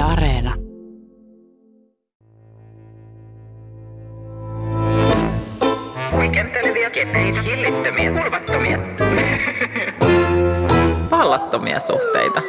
Areena. Huikentelevia, kepeitä, hillittömiä, hulvattomia. Vallattomia suhteita.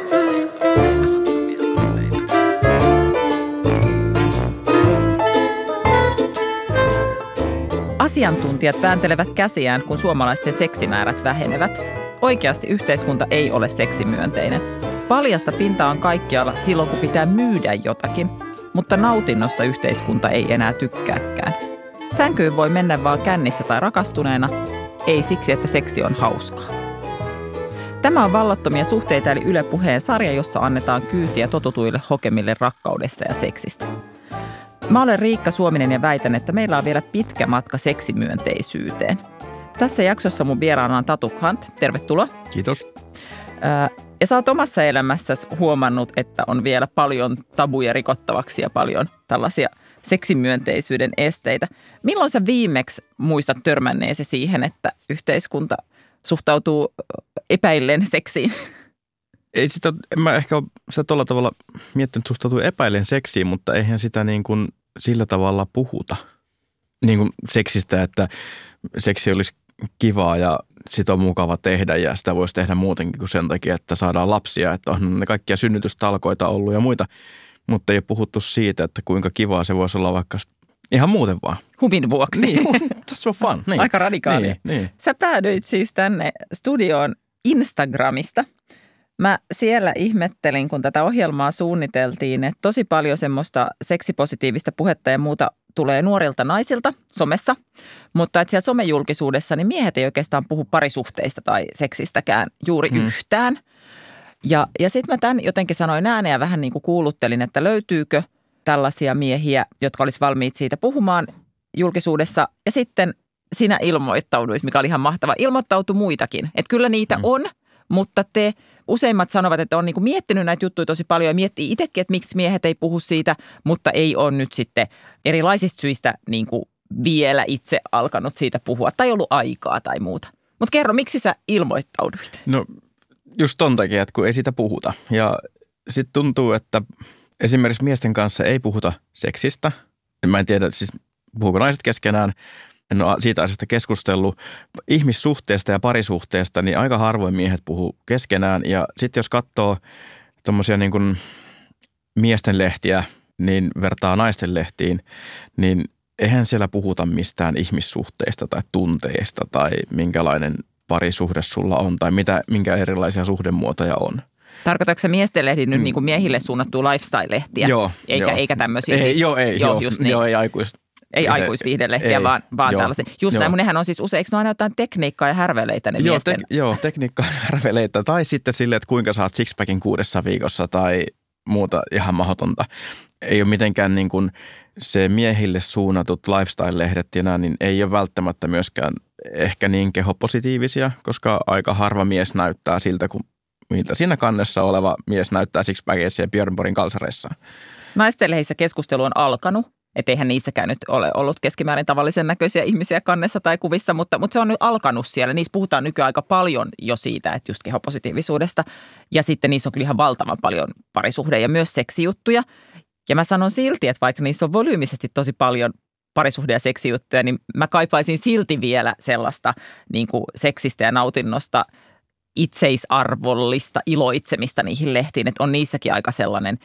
Asiantuntijat vääntelevät käsiään, kun suomalaisten seksimäärät vähenevät. Oikeasti yhteiskunta ei ole seksimyönteinen. Paljasta pintaa on kaikkialla silloin, kun pitää myydä jotakin, mutta nautinnosta yhteiskunta ei enää tykkääkään. Sänkyyn voi mennä vaan kännissä tai rakastuneena, ei siksi, että seksi on hauskaa. Tämä on Vallattomia suhteita eli Yle Puheen sarja, jossa annetaan kyytiä totutuille hokemille rakkaudesta ja seksistä. Mä olen Riikka Suominen ja väitän, että meillä on vielä pitkä matka seksimyönteisyyteen. Tässä jaksossa mun vieraana on Tatu Hunt. Tervetuloa. Kiitos. Ja sä oot omassa elämässäsi huomannut, että on vielä paljon tabuja rikottavaksi ja paljon tällaisia seksimyönteisyyden esteitä. Milloin sä viimeksi muistat törmänneesi siihen, että yhteiskunta suhtautuu epäillen seksiin? Ei sitä, en mä ehkä ole sitä tuolla tavalla miettinyt suhtautuu epäilen seksiin, mutta eihän sitä niin kuin sillä tavalla puhuta niin kuin seksistä, että seksi olisi kivaa ja sitä on mukava tehdä ja sitä voisi tehdä muutenkin kuin sen takia, että saadaan lapsia. Että on ne kaikkia synnytystalkoita ollut ja muita, mutta ei ole puhuttu siitä, että kuinka kivaa se voisi olla vaikka ihan muuten vaan. Huvin vuoksi. Niin, that's for fun. Niin. Aika radikaali. Niin, niin. Sä päädyit siis tänne studioon Instagramista. Mä siellä ihmettelin, kun tätä ohjelmaa suunniteltiin, että tosi paljon semmoista seksipositiivista puhetta ja muuta tulee nuorilta naisilta somessa, mutta että siellä somejulkisuudessa niin miehet ei oikeastaan puhu parisuhteista tai seksistäkään juuri Mm. yhtään. Ja, ja sitten mä tämän jotenkin sanoin ääneen ja vähän niin kuin kuuluttelin, että löytyykö tällaisia miehiä, jotka olisi valmiit siitä puhumaan julkisuudessa. Ja sitten sinä ilmoittauduit, mikä oli ihan mahtava. Ilmoittautui muitakin. Että kyllä niitä Mm. on, mutta te useimmat sanovat, että on niinku miettinyt näitä juttuja tosi paljon ja miettii itsekin, että miksi miehet ei puhu siitä, mutta ei ole nyt sitten erilaisista syistä niinku vielä itse alkanut siitä puhua tai ollut aikaa tai muuta. Mutta kerro, miksi sä ilmoittauduit? No just ton takia, että kun ei siitä puhuta. Ja sitten tuntuu, että esimerkiksi miesten kanssa ei puhuta seksistä. Mä en tiedä, siis puhuuko naiset keskenään. En ole siitä asiasta keskustellut. Ihmissuhteesta ja parisuhteesta, niin aika harvoin miehet puhuu keskenään. Ja sitten jos katsoo tuommoisia niin kuin miesten lehtiä, niin vertaa naisten lehtiin, niin eihän siellä puhuta mistään ihmissuhteista tai tunteista tai minkälainen parisuhde sulla on tai mitä, minkä erilaisia suhdemuotoja on. Tarkoitatko sä miesten lehdin nyt Mm. niin kuin miehille suunnattua lifestyle-lehtiä? Joo, Eikä, joo. eikä tämmöisiä Ei, siis, joo, ei, joo, joo, just niin. joo, ei aikuis. Ei se- aikuisviihdelehtiä, ei, vaan, vaan joo, tällaisia. Just joo. näin, mun nehän on siis usein, eikö ne aina jotain tekniikkaa ja härveleitä ne Joo, tek, joo, tekniikka härveleitä. Tai sitten silleen, että kuinka saat sixpackin kuudessa viikossa tai muuta ihan mahdotonta. Ei ole mitenkään niin kuin se miehille suunnatut lifestyle-lehdet ja nämä, niin ei ole välttämättä myöskään ehkä niin kehopositiivisia, koska aika harva mies näyttää siltä, kun miltä siinä kannessa oleva mies näyttää sixpackissa ja Björn Borgin kalsareissa. Naisten keskustelu on alkanut. Että eihän niissäkään nyt ole ollut keskimäärin tavallisen näköisiä ihmisiä kannessa tai kuvissa, mutta, mutta se on nyt alkanut siellä. Niissä puhutaan nykyään aika paljon jo siitä, että just kehopositiivisuudesta. Ja sitten niissä on kyllä ihan valtavan paljon parisuhde- ja myös seksijuttuja. Ja mä sanon silti, että vaikka niissä on volyymisesti tosi paljon parisuhde- ja seksijuttuja, niin mä kaipaisin silti vielä sellaista niin kuin seksistä ja nautinnosta itseisarvollista iloitsemista niihin lehtiin, että on niissäkin aika sellainen,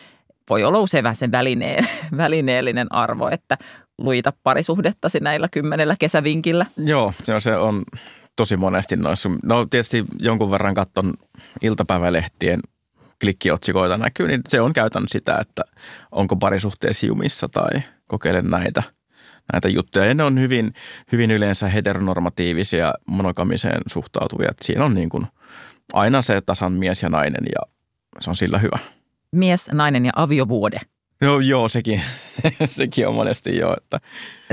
voi olla usein vähän sen välineen, välineellinen arvo, että luita parisuhdettasi näillä kymmenellä kesävinkillä. Joo, joo, se on tosi monesti noissa. No tietysti jonkun verran katton iltapäivälehtien klikkiotsikoita näkyy, niin se on käytännössä sitä, että onko parisuhteessa jumissa tai kokeile näitä, näitä juttuja. Ja ne on hyvin, hyvin yleensä heteronormatiivisia monogamiseen suhtautuvia. Siinä on niin kuin aina se tasan mies ja nainen ja se on sillä hyvä. Mies, nainen ja aviovuode. No joo, sekin, sekin on monesti jo, että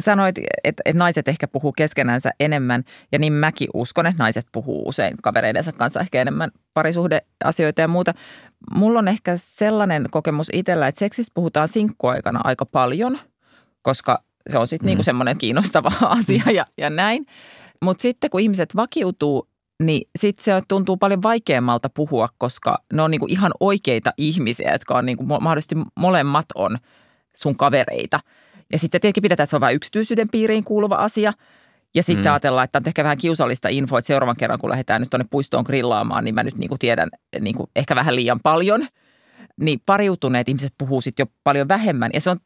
Sanoit, että, että naiset ehkä puhuu keskenänsä enemmän ja niin mäkin uskon, että naiset puhuu usein kavereidensa kanssa ehkä enemmän parisuhdeasioita ja muuta. Mulla on ehkä sellainen kokemus itsellä, että seksistä puhutaan sinkkuaikana aika paljon, koska se on sitten Mm. niinku semmoinen kiinnostava asia ja, ja näin. Mutta sitten kun ihmiset vakiutuu, niin sitten se tuntuu paljon vaikeammalta puhua, koska ne on niinku ihan oikeita ihmisiä, jotka on niinku, mahdollisesti molemmat on sun kavereita. Ja sitten tietenkin pidetään, että se on vain yksityisyyden piiriin kuuluva asia. Ja sitten mm. ajatellaan, että on ehkä vähän kiusallista infoa, että seuraavan kerran kun lähdetään nyt tuonne puistoon grillaamaan, niin mä nyt niinku tiedän niinku ehkä vähän liian paljon. Niin pariutuneet ihmiset puhuu sitten jo paljon vähemmän. Ja se on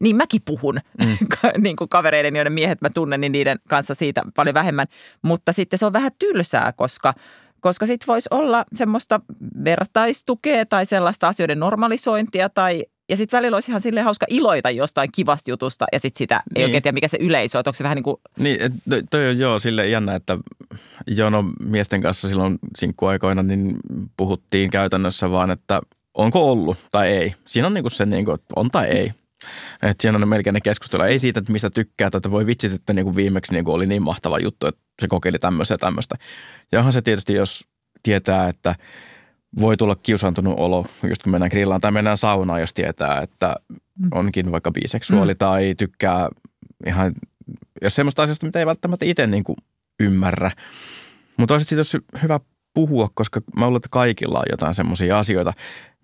niin mäkin puhun mm. niin kuin kavereiden, joiden miehet mä tunnen, niin niiden kanssa siitä paljon vähemmän. Mutta sitten se on vähän tylsää, koska, koska sitten voisi olla semmoista vertaistukea tai sellaista asioiden normalisointia tai ja sitten välillä olisi ihan silleen hauska iloita jostain kivasta jutusta ja sitten sitä niin. ei oikein tiedä, mikä se yleisö on. Onko se vähän niin kuin... Niin, toi on joo silleen jännä, että Jono miesten kanssa silloin sinkkuaikoina niin puhuttiin käytännössä vaan, että onko ollut tai ei. Siinä on niin kuin se niin kuin, on tai ei. Että siinä on melkein ne keskustelua. Ei siitä, että mistä tykkää, että voi vitsit, että niin kuin viimeksi niin kuin oli niin mahtava juttu, että se kokeili tämmöistä ja tämmöistä. Ja onhan se tietysti, jos tietää, että voi tulla kiusaantunut olo, just kun mennään grillaan tai mennään saunaan, jos tietää, että mm. onkin vaikka biseksuaali mm. tai tykkää ihan, jos semmoista asiasta, mitä ei välttämättä itse niin kuin ymmärrä. Mutta olisi sitten hyvä puhua, koska mä luulen, että kaikilla on jotain semmoisia asioita,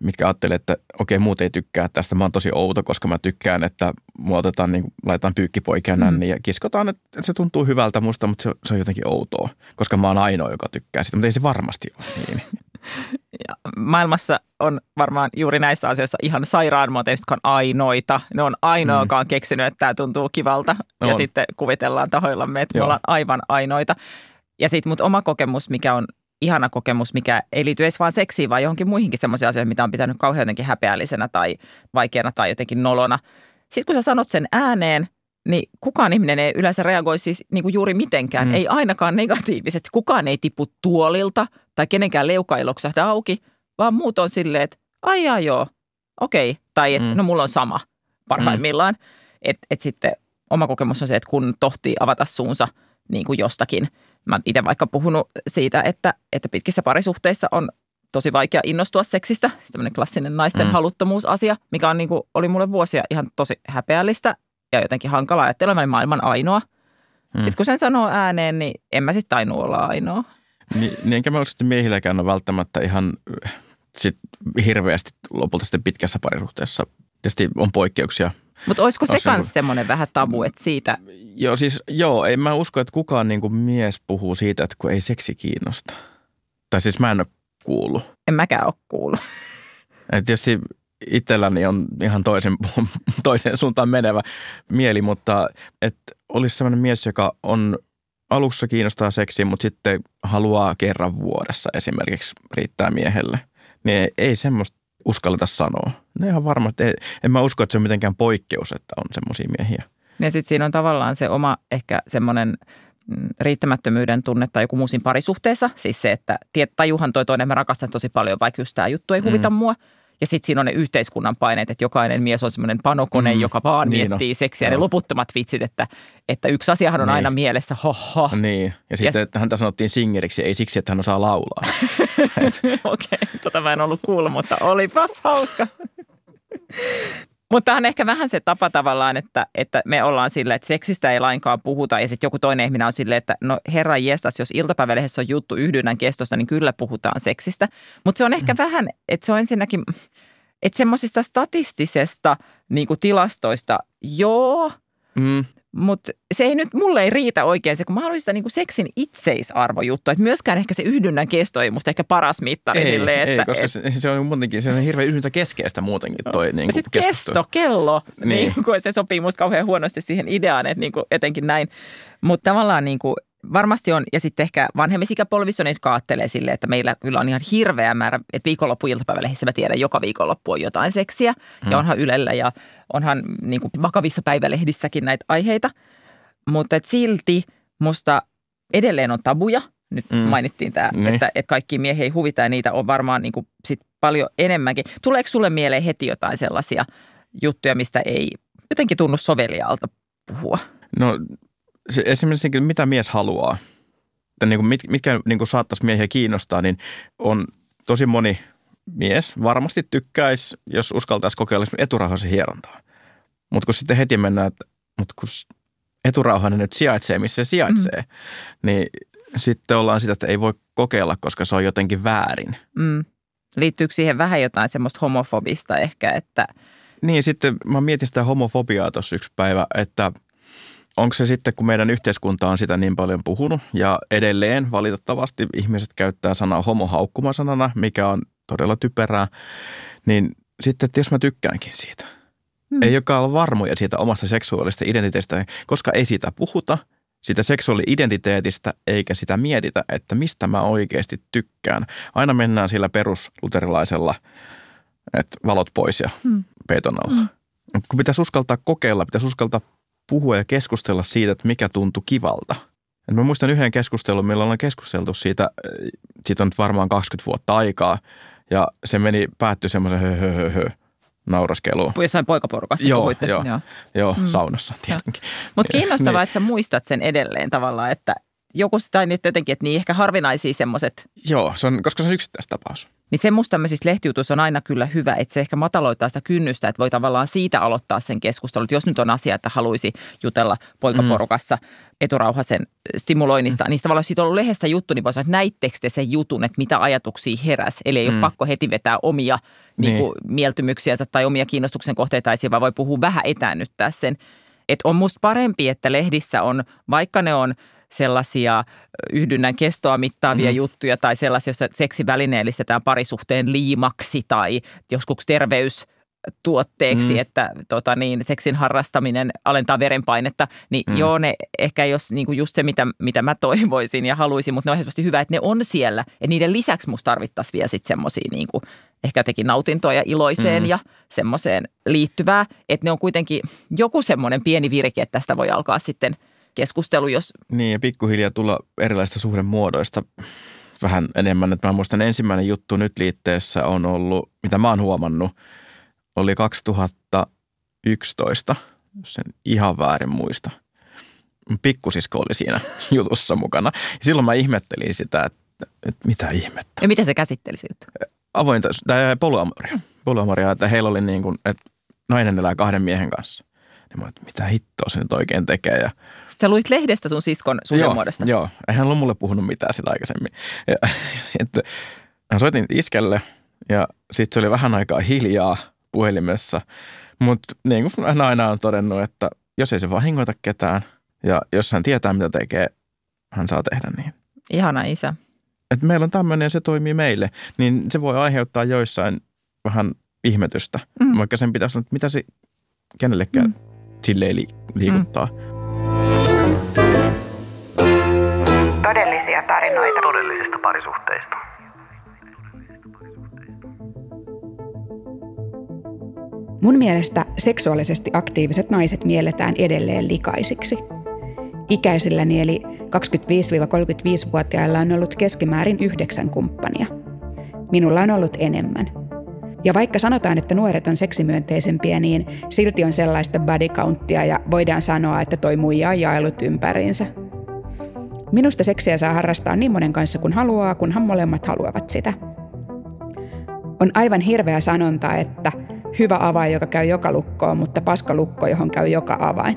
mitkä ajattelee, että okei, muut ei tykkää tästä. Mä oon tosi outo, koska mä tykkään, että mua otetaan, niin laitetaan pyykkipoikia mm. ja kiskotaan, että se tuntuu hyvältä musta, mutta se, se on jotenkin outoa, koska mä oon ainoa, joka tykkää sitä, mutta ei se varmasti ole niin. Ja maailmassa on varmaan juuri näissä asioissa ihan sairaan monta jotka on ainoita. Ne on ainoa, mm. joka on keksinyt, että tämä tuntuu kivalta. On. Ja sitten kuvitellaan tahoillamme, että Joo. me ollaan aivan ainoita. Ja sitten mut oma kokemus, mikä on ihana kokemus, mikä ei liity edes vaan seksiin, vaan johonkin muihinkin semmoisia asioihin, mitä on pitänyt kauhean jotenkin häpeällisenä tai vaikeana tai jotenkin nolona. Sitten kun sä sanot sen ääneen, niin kukaan ihminen ei yleensä reagoi siis niin kuin juuri mitenkään, mm. ei ainakaan negatiivisesti. Kukaan ei tipu tuolilta tai kenenkään leuka ei loksahda auki, vaan muut on silleen, että ai jaa, joo, okei. Okay. Tai että mm. no mulla on sama parhaimmillaan. Mm. Että et sitten oma kokemus on se, että kun tohtii avata suunsa niin kuin jostakin – Mä itse vaikka puhunut siitä, että, että pitkissä parisuhteissa on tosi vaikea innostua seksistä. Tämmöinen klassinen naisten mm. haluttomuusasia, mikä on niin kuin, oli mulle vuosia ihan tosi häpeällistä ja jotenkin hankalaa ajatella. Mä maailman ainoa. Mm. Sitten kun sen sanoo ääneen, niin en mä sitten tainnut olla ainoa. Niin, niin enkä mä usko, että miehilläkään ole välttämättä ihan sit hirveästi lopulta sitten pitkässä parisuhteessa. Tietysti on poikkeuksia – mutta olisiko se myös semmoinen vähän tabu, että siitä... Joo, siis joo, en mä usko, että kukaan niin kuin mies puhuu siitä, että kun ei seksi kiinnosta. Tai siis mä en ole kuullut. En mäkään ole kuullut. Et tietysti itselläni on ihan toisen, toiseen suuntaan menevä mieli, mutta että olisi sellainen mies, joka on alussa kiinnostaa seksiä, mutta sitten haluaa kerran vuodessa esimerkiksi riittää miehelle. Niin ei, ei semmoista uskalleta sanoa. Ne ihan varmasti, en mä usko, että se on mitenkään poikkeus, että on semmoisia miehiä. Ja sitten siinä on tavallaan se oma ehkä semmoinen mm, riittämättömyyden tunne tai joku muusin parisuhteessa. Siis se, että tajuhan toi toinen, mä rakastan tosi paljon, vaikka just tämä juttu ei huvita mm. mua – ja sitten siinä on ne yhteiskunnan paineet, että jokainen mies on semmoinen panokone, mm, joka vaan niin miettii no. seksiä. Ja ne loputtomat vitsit, että, että yksi asiahan on niin. aina mielessä, hoho. Niin, ja sitten ja... että häntä sanottiin singeriksi, ei siksi, että hän osaa laulaa. Okei, okay, tota mä en ollut kuullut, mutta olipas hauska. Mutta on ehkä vähän se tapa tavallaan, että, että me ollaan sillä, että seksistä ei lainkaan puhuta ja sitten joku toinen ihminen on silleen, että no herra jestas, jos iltapäivälehdessä on juttu yhdynnän kestosta, niin kyllä puhutaan seksistä. Mutta se on ehkä mm. vähän, että se on ensinnäkin, että semmoisista statistisesta niin tilastoista, joo, mm. Mutta se ei nyt, mulle ei riitä oikein se, kun mä haluaisin sitä niin kuin seksin itseisarvojuttu. Että myöskään ehkä se yhdynnän kesto ei musta ehkä paras mittari. Ei, että, ei koska et, se, se on muutenkin se on hirveän yhdyntä keskeistä muutenkin toi niin Ja sitten kesto, kello, niin. niin kuin se sopii musta kauhean huonosti siihen ideaan, että niin kuin etenkin näin. Mutta tavallaan niin kuin varmasti on, ja sitten ehkä vanhemmissa ikäpolvissa on jotka ajattelee silleen, että meillä kyllä on ihan hirveä määrä, että viikonloppu iltapäivälehdissä mä tiedän, joka viikonloppu on jotain seksiä, hmm. ja onhan Ylellä ja onhan niin kuin vakavissa päivälehdissäkin näitä aiheita, mutta et silti musta edelleen on tabuja, nyt mm. mainittiin tämä, niin. että, että kaikki miehiä ei huvita ja niitä on varmaan niin kuin sit paljon enemmänkin. Tuleeko sulle mieleen heti jotain sellaisia juttuja, mistä ei jotenkin tunnu soveliaalta puhua? No se, esimerkiksi mitä mies haluaa, että niin kuin mit, mitkä niin kuin saattaisi miehiä kiinnostaa, niin on tosi moni mies varmasti tykkäisi, jos uskaltaisi kokeilla eturauhasen hierontaa. Mutta kun sitten heti mennään, että mutta kun eturauhanen nyt sijaitsee, missä se sijaitsee, mm. niin sitten ollaan sitä, että ei voi kokeilla, koska se on jotenkin väärin. Mm. Liittyykö siihen vähän jotain semmoista homofobista ehkä, että Niin, sitten mä mietin sitä homofobiaa tuossa yksi päivä, että onko se sitten, kun meidän yhteiskunta on sitä niin paljon puhunut ja edelleen valitettavasti ihmiset käyttää sanaa homo haukkumasanana, mikä on todella typerää, niin sitten, että jos mä tykkäänkin siitä, Hmm. ei joka ole varmoja siitä omasta seksuaalista identiteetistä, koska ei siitä puhuta, sitä seksuaali-identiteetistä, eikä sitä mietitä, että mistä mä oikeasti tykkään. Aina mennään sillä perusluterilaisella, että valot pois ja Hmm. peiton alla. Mut Kun pitäisi uskaltaa kokeilla, pitäisi uskaltaa puhua ja keskustella siitä, että mikä tuntui kivalta. Et mä muistan yhden keskustelun, millä ollaan keskusteltu siitä, äh, siitä on nyt varmaan 20 vuotta aikaa, ja se meni, päättyi semmoisen hö, hö, hö, hö, nauraskeluun. jossain poikaporukassa Joo, puhuitte? joo. joo. Joo, Mm. mm. saunassa tietenkin. Mutta kiinnostavaa, Niin. että sä muistat sen edelleen tavallaan, että joku tai nyt jotenkin, että niin ehkä harvinaisia semmoiset, Joo, se on, koska se on yksittäistapaus. niin se musta tämmöisissä lehtijutuissa on aina kyllä hyvä, että se ehkä mataloittaa sitä kynnystä, että voi tavallaan siitä aloittaa sen keskustelun. Että jos nyt on asia, että haluaisi jutella poikaporukassa mm. eturauhasen stimuloinnista, mm. niin tavallaan siitä on ollut lehdestä juttu, niin voi sanoa, että näittekö te sen jutun, että mitä ajatuksia heräs. Eli ei mm. ole pakko heti vetää omia niin Niin. kuin, mieltymyksiänsä tai omia kiinnostuksen kohteita esiin, vaan voi puhua vähän etäännyttää sen. Että on musta parempi, että lehdissä on, vaikka ne on sellaisia yhdynnän kestoa mittaavia mm. Juttuja tai sellaisia, joissa seksi välineellistetään parisuhteen liimaksi tai joskus terveystuotteeksi, mm. Mm. että tota niin, seksin harrastaminen alentaa verenpainetta, niin mm. Joo, ne ehkä jos niin kuin just se, mitä, mitä mä toivoisin ja haluaisin, mutta ne on ehdottomasti hyvä, että ne on siellä. Ja niiden lisäksi musta tarvittaisiin vielä sitten semmoisia niin kuin ehkä jotenkin nautintoa ja iloiseen. Mm. ja semmoiseen liittyvää, että ne on kuitenkin joku semmoinen pieni virke, että tästä voi alkaa sitten keskustelu, jos Niin, ja pikkuhiljaa tulla erilaisista suhdemuodoista vähän enemmän. Että mä muistan ensimmäinen juttu nyt liitteessä on ollut, mitä mä oon huomannut, oli 2011, jos sen ihan väärin muista. Pikkusisko oli siinä jutussa mukana. Ja silloin mä ihmettelin sitä, että, että mitä ihmettä. ja miten se käsitteli se juttu. Avointa, tai polyamoria. Polyamoria, että heillä oli niin kuin, että nainen elää kahden miehen kanssa. Niin mä, että mitä hittoa se nyt oikein tekee. Ja Sä luit lehdestä sun siskon suhdemuodosta. Joo, joo. eihän hän ollut mulle puhunut mitään sitä aikaisemmin. Ja, sitten mä soitin iskelle ja sitten se oli vähän aikaa hiljaa puhelimessa. Mutta niin kuin hän aina on todennut, että jos ei se vahingoita ketään ja jos hän tietää mitä tekee, hän saa tehdä niin. Ihana isä. Että meillä on tämmöinen ja se toimii meille, niin se voi aiheuttaa joissain vähän ihmetystä. Mm. Vaikka sen pitäisi sanoa, että mitä se kenellekään Mm. silleen li- liikuttaa. Mm. Todellisia tarinoita todellisista parisuhteista. Mun mielestä seksuaalisesti aktiiviset naiset mielletään edelleen likaisiksi. Ikäisilläni eli 25-35-vuotiailla on ollut keskimäärin yhdeksän kumppania. Minulla on ollut enemmän. Ja vaikka sanotaan, että nuoret on seksimyönteisempiä, niin silti on sellaista body countia ja voidaan sanoa, että toi muija on jaellut ympäriinsä. Minusta seksiä saa harrastaa niin monen kanssa kuin haluaa, kunhan molemmat haluavat sitä. On aivan hirveä sanonta, että hyvä avain, joka käy joka lukkoon, mutta paska lukko, johon käy joka avain.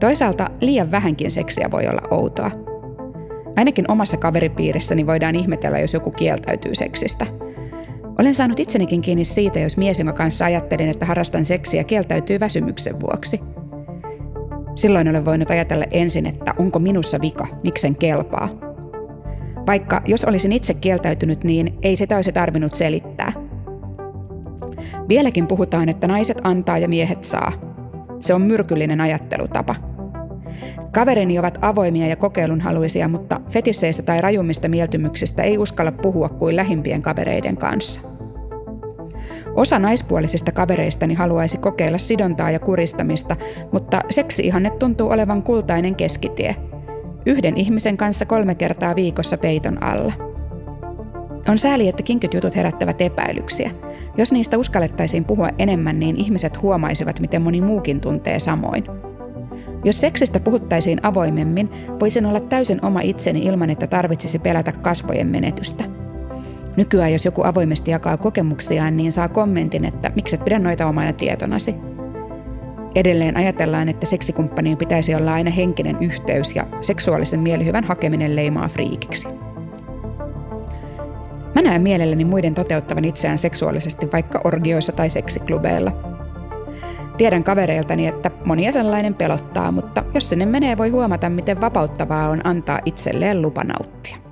Toisaalta liian vähänkin seksiä voi olla outoa. Ainakin omassa kaveripiirissäni voidaan ihmetellä, jos joku kieltäytyy seksistä. Olen saanut itsenikin kiinni siitä, jos mies, jonka kanssa ajattelin, että harrastan seksiä, kieltäytyy väsymyksen vuoksi. Silloin olen voinut ajatella ensin, että onko minussa vika, miksen kelpaa. Vaikka jos olisin itse kieltäytynyt, niin ei sitä olisi tarvinnut selittää. Vieläkin puhutaan, että naiset antaa ja miehet saa. Se on myrkyllinen ajattelutapa. Kaverini ovat avoimia ja kokeilunhaluisia, mutta fetisseistä tai rajummista mieltymyksistä ei uskalla puhua kuin lähimpien kavereiden kanssa. Osa naispuolisista kavereistani haluaisi kokeilla sidontaa ja kuristamista, mutta seksi-ihanne tuntuu olevan kultainen keskitie. Yhden ihmisen kanssa kolme kertaa viikossa peiton alla. On sääli, että kinkyt jutut herättävät epäilyksiä. Jos niistä uskallettaisiin puhua enemmän, niin ihmiset huomaisivat, miten moni muukin tuntee samoin. Jos seksistä puhuttaisiin avoimemmin, voisin olla täysin oma itseni ilman, että tarvitsisi pelätä kasvojen menetystä. Nykyään, jos joku avoimesti jakaa kokemuksiaan, niin saa kommentin, että mikset pidä noita omana tietonasi. Edelleen ajatellaan, että seksikumppaniin pitäisi olla aina henkinen yhteys ja seksuaalisen mielihyvän hakeminen leimaa friikiksi. Mä näen mielelläni muiden toteuttavan itseään seksuaalisesti vaikka orgioissa tai seksiklubeilla. Tiedän kavereiltani, että monia sellainen pelottaa, mutta jos sinne menee, voi huomata, miten vapauttavaa on antaa itselleen lupa nauttia.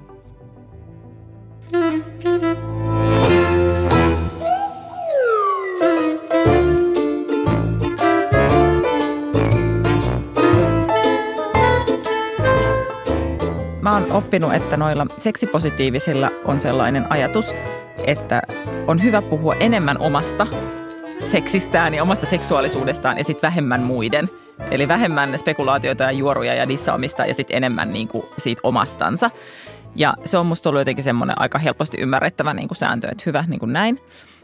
Mä oon oppinut, että noilla seksipositiivisilla on sellainen ajatus, että on hyvä puhua enemmän omasta seksistään ja omasta seksuaalisuudestaan ja sitten vähemmän muiden. Eli vähemmän spekulaatioita ja juoruja ja dissaamista ja sitten enemmän niin kuin siitä omastansa. Ja se on musta ollut jotenkin semmoinen aika helposti ymmärrettävä niin kuin sääntö, että hyvä niin kuin näin.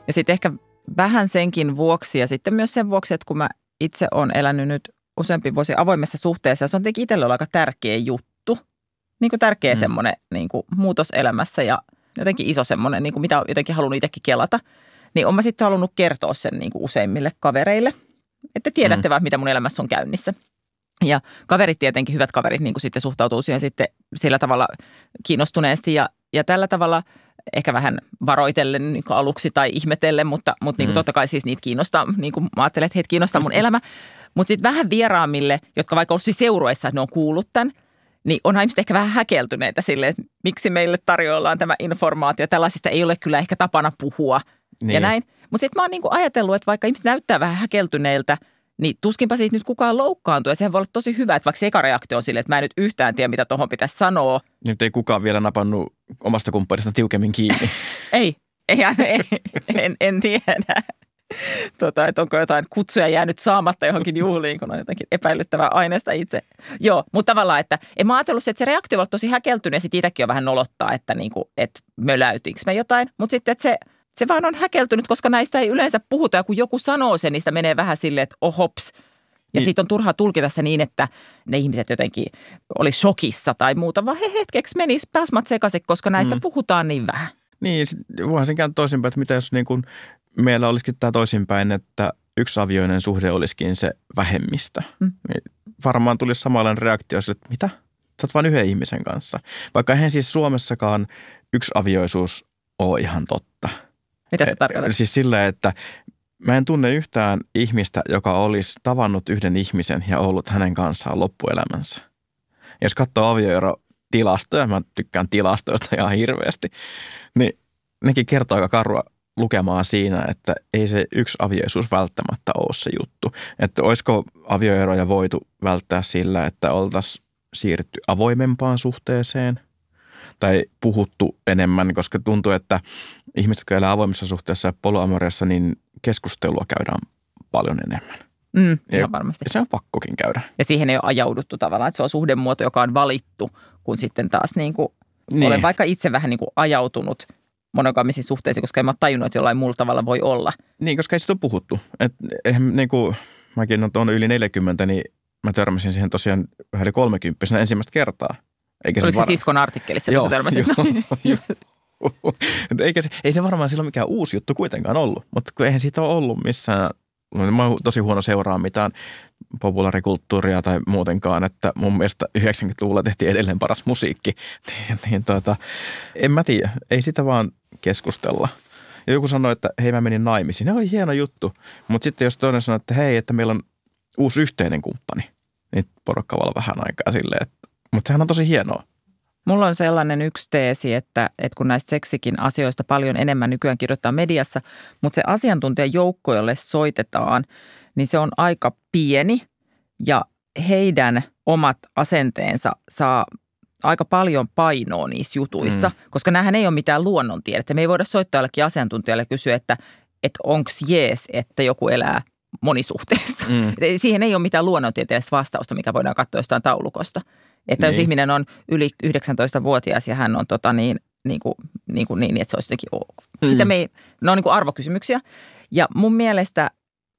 Ja sitten ehkä vähän senkin vuoksi ja sitten myös sen vuoksi, että kun mä itse olen elänyt nyt useampi vuosi avoimessa suhteessa, se on tietenkin itselle aika tärkeä juttu. Niin kuin tärkeä mm. semmoinen niin kuin muutos elämässä ja jotenkin iso semmoinen, niin kuin mitä jotenkin halunnut itsekin kelata. Niin on mä sitten halunnut kertoa sen niin kuin useimmille kavereille, että tiedätte mm. vaan, mitä mun elämässä on käynnissä. Ja kaverit tietenkin, hyvät kaverit, niin kuin sitten suhtautuu siihen sitten sillä tavalla kiinnostuneesti ja, ja tällä tavalla ehkä vähän varoitellen niin kuin aluksi tai ihmetellen, mutta, mutta niin kuin mm. totta kai siis niitä kiinnostaa, niin kuin mä ajattelen, että heitä kiinnostaa mun elämä. Mutta sitten vähän vieraamille, jotka vaikka olisi seurueissa, että ne on kuullut tämän, niin on ihmiset ehkä vähän häkeltyneitä sille, että miksi meille tarjoillaan tämä informaatio. Tällaisista ei ole kyllä ehkä tapana puhua niin. ja näin. Mutta sitten mä oon niinku ajatellut, että vaikka ihmiset näyttää vähän häkeltyneiltä, niin tuskinpa siitä nyt kukaan loukkaantuu. Ja sehän voi olla tosi hyvä, että vaikka eka reaktio on sille, että mä en nyt yhtään tiedä, mitä tuohon pitäisi sanoa. Nyt ei kukaan vielä napannut omasta kumppanista tiukemmin kiinni. ei, ei, ei en, en tiedä. Tota, että onko jotain kutsuja jäänyt saamatta johonkin juhliin, kun on jotenkin epäilyttävää aineesta itse. Joo, mutta tavallaan, että en mä ajatellut, että se reaktio on tosi häkeltynyt ja sitten itsekin on vähän nolottaa, että, niinku, että möläytiinkö me jotain. Mutta sitten, että se se vaan on häkeltynyt, koska näistä ei yleensä puhuta. Ja kun joku sanoo sen, niin sitä menee vähän silleen, että ohops. Ja niin. siitä on turha tulkita se niin, että ne ihmiset jotenkin oli shokissa tai muuta, vaan he hetkeksi menisi pääsmät sekaisin, koska näistä mm. puhutaan niin vähän. Niin, voihan sen kääntää toisinpäin, että mitä jos niin kuin meillä olisikin tämä toisinpäin, että yksi avioinen suhde olisikin se vähemmistö. Mm. Niin varmaan tulisi samanlainen reaktio, että mitä? Sä oot vain yhden ihmisen kanssa. Vaikka eihän siis Suomessakaan yksi avioisuus ole ihan totta. Mitä se tarkoittaa? Siis sillä, että mä en tunne yhtään ihmistä, joka olisi tavannut yhden ihmisen ja ollut hänen kanssaan loppuelämänsä. Jos katsoo avioero tilastoja, mä tykkään tilastoista ihan hirveästi, niin nekin kertoo aika karua lukemaan siinä, että ei se yksi avioisuus välttämättä ole se juttu. Että olisiko avioeroja voitu välttää sillä, että oltaisiin siirrytty avoimempaan suhteeseen – tai puhuttu enemmän, koska tuntuu, että ihmiset, jotka elää avoimessa suhteessa ja poloamoriassa, niin keskustelua käydään paljon enemmän. Mm, ja varmasti. Ja se on pakkokin käydä. Ja siihen ei ole ajauduttu tavallaan, että se on suhdemuoto, joka on valittu, kun sitten taas niin kuin, niin. olen vaikka itse vähän niin kuin ajautunut monogamisiin suhteisiin, koska en mä tajunnut, että jollain muulla tavalla voi olla. Niin, koska ei sitä ole puhuttu. Et, eihän, niin kuin, mäkin on yli 40, niin mä törmäsin siihen tosiaan yli 30 ensimmäistä kertaa. Eikä Oliko se, var... siskon artikkelissa, joo, törmäsit? Joo, Eikä se, ei se varmaan silloin mikään uusi juttu kuitenkaan ollut, mutta kun eihän siitä ole ollut missään. Mä oon tosi huono seuraa mitään populaarikulttuuria tai muutenkaan, että mun mielestä 90-luvulla tehtiin edelleen paras musiikki. niin, niin tuota, en mä tiedä, ei sitä vaan keskustella. Ja joku sanoi, että hei mä menin naimisiin. Ne oli hieno juttu. Mutta sitten jos toinen sanoo, että hei, että meillä on uusi yhteinen kumppani, niin porukka voi vähän aikaa silleen, mutta sehän on tosi hienoa. Mulla on sellainen yksi teesi, että, että kun näistä seksikin asioista paljon enemmän nykyään kirjoittaa mediassa, mutta se asiantuntijajoukko, jolle soitetaan, niin se on aika pieni ja heidän omat asenteensa saa aika paljon painoa niissä jutuissa, mm. koska näähän ei ole mitään luonnontiedettä. Me ei voida soittaa jollekin asiantuntijalle ja kysyä, että, että onko jees, että joku elää monisuhteessa. Mm. Siihen ei ole mitään luonnontieteellistä vastausta, mikä voidaan katsoa jostain taulukosta. Että niin. jos ihminen on yli 19-vuotias ja hän on tota niin, niin, kuin, niin, kuin niin, että se olisi jotenkin ok. Mm. Sitten me ei, ne on niin kuin arvokysymyksiä. Ja mun mielestä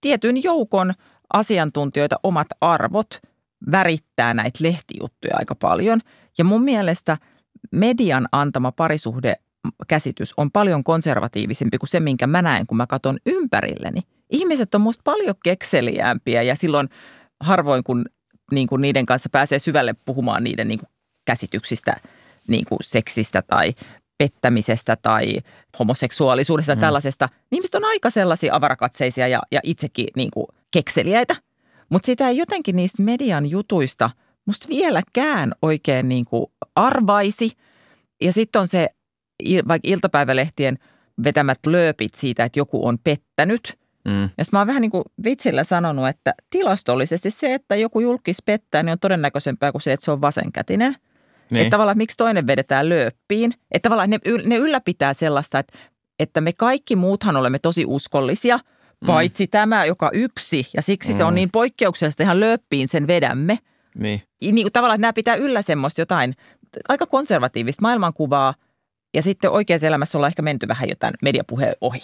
tietyn joukon asiantuntijoita omat arvot värittää näitä lehtijuttuja aika paljon. Ja mun mielestä median antama parisuhde käsitys on paljon konservatiivisempi kuin se, minkä mä näen, kun mä katson ympärilleni. ihmiset on musta paljon kekseliäämpiä ja silloin harvoin kun, niin kuin niiden kanssa pääsee syvälle puhumaan niiden niin kuin käsityksistä niin kuin seksistä tai pettämisestä tai homoseksuaalisuudesta mm. tällaisesta. Niin ihmiset on aika sellaisia avarakatseisia ja, ja itsekin niin kuin kekseliäitä. Mutta sitä ei jotenkin niistä median jutuista musta vieläkään oikein niin kuin arvaisi. Ja sitten on se vaikka iltapäivälehtien vetämät lööpit siitä, että joku on pettänyt. Mm. Ja mä oon vähän niin kuin vitsillä sanonut, että tilastollisesti se, että joku julkis pettää, niin on todennäköisempää kuin se, että se on vasenkätinen. Niin. Että tavallaan, miksi toinen vedetään lööppiin. Että tavallaan ne, ne ylläpitää sellaista, että, että me kaikki muuthan olemme tosi uskollisia, mm. paitsi tämä, joka yksi. Ja siksi mm. se on mm. niin poikkeuksellista, ihan lööppiin sen vedämme. Niin. niin tavallaan, että nämä pitää yllä semmoista jotain aika konservatiivista maailmankuvaa. Ja sitten oikeassa elämässä ollaan ehkä menty vähän jotain mediapuheen ohi.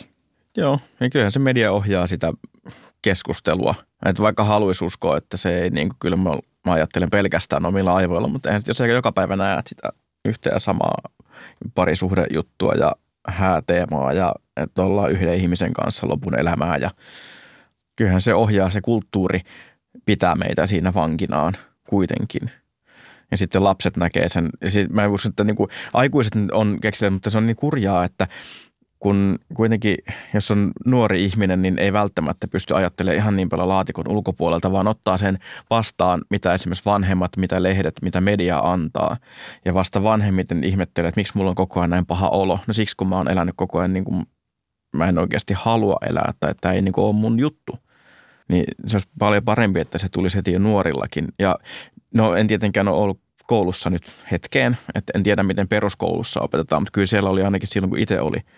Joo, ja kyllähän se media ohjaa sitä keskustelua. Että vaikka haluaisi uskoa, että se ei, niin kuin, kyllä mä, mä ajattelen pelkästään omilla aivoilla, mutta eihän, jos joka päivä näet sitä yhtä ja samaa parisuhdejuttua ja hääteemaa ja että ollaan yhden ihmisen kanssa lopun elämää ja kyllähän se ohjaa se kulttuuri pitää meitä siinä vankinaan kuitenkin. Ja sitten lapset näkee sen. Ja sit mä uskon, että niin kuin, aikuiset on keksinyt, mutta se on niin kurjaa, että kun kuitenkin, jos on nuori ihminen, niin ei välttämättä pysty ajattelemaan ihan niin paljon laatikon ulkopuolelta, vaan ottaa sen vastaan, mitä esimerkiksi vanhemmat, mitä lehdet, mitä media antaa. Ja vasta vanhemmiten ihmettelee, että miksi mulla on koko ajan näin paha olo. No siksi, kun mä oon elänyt koko ajan niin kuin mä en oikeasti halua elää tai tämä ei niin kuin ole mun juttu. Niin se olisi paljon parempi, että se tulisi heti jo nuorillakin. Ja no en tietenkään ole ollut koulussa nyt hetkeen, että en tiedä miten peruskoulussa opetetaan, mutta kyllä siellä oli ainakin silloin, kun itse oli –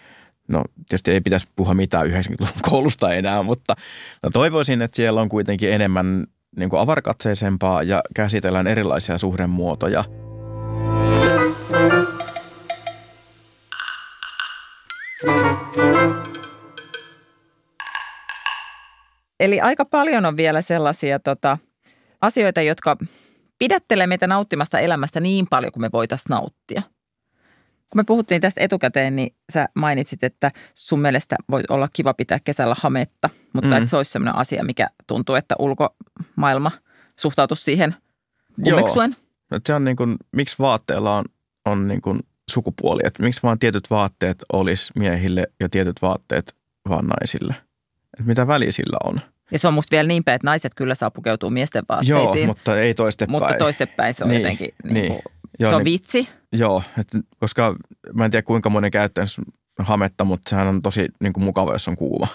no tietysti ei pitäisi puhua mitään 90-luvun koulusta enää, mutta mä toivoisin, että siellä on kuitenkin enemmän niin kuin avarkatseisempaa ja käsitellään erilaisia suhdemuotoja. Eli aika paljon on vielä sellaisia tota, asioita, jotka pidättelee meitä nauttimasta elämästä niin paljon kuin me voitaisiin nauttia. Kun me puhuttiin tästä etukäteen, niin sä mainitsit, että sun mielestä voi olla kiva pitää kesällä hametta, mutta mm. että se olisi sellainen asia, mikä tuntuu, että ulkomaailma suhtautuisi siihen kummeksuen. Joo. Se on niin kuin, miksi vaatteella on, on niin kuin sukupuoli, että miksi vaan tietyt vaatteet olisi miehille ja tietyt vaatteet vaan naisille. Että mitä väliä sillä on? Ja se on musta vielä niin päin, että naiset kyllä saa pukeutua miesten vaatteisiin. Joo, mutta ei toistepäin. Mutta toistepäin se on niin, jotenkin, niin, niin. Kuin, Joo, se on niin, vitsi. Joo, et, koska mä en tiedä kuinka moni käyttää hametta, mutta sehän on tosi niin kuin mukava, jos on kuuma,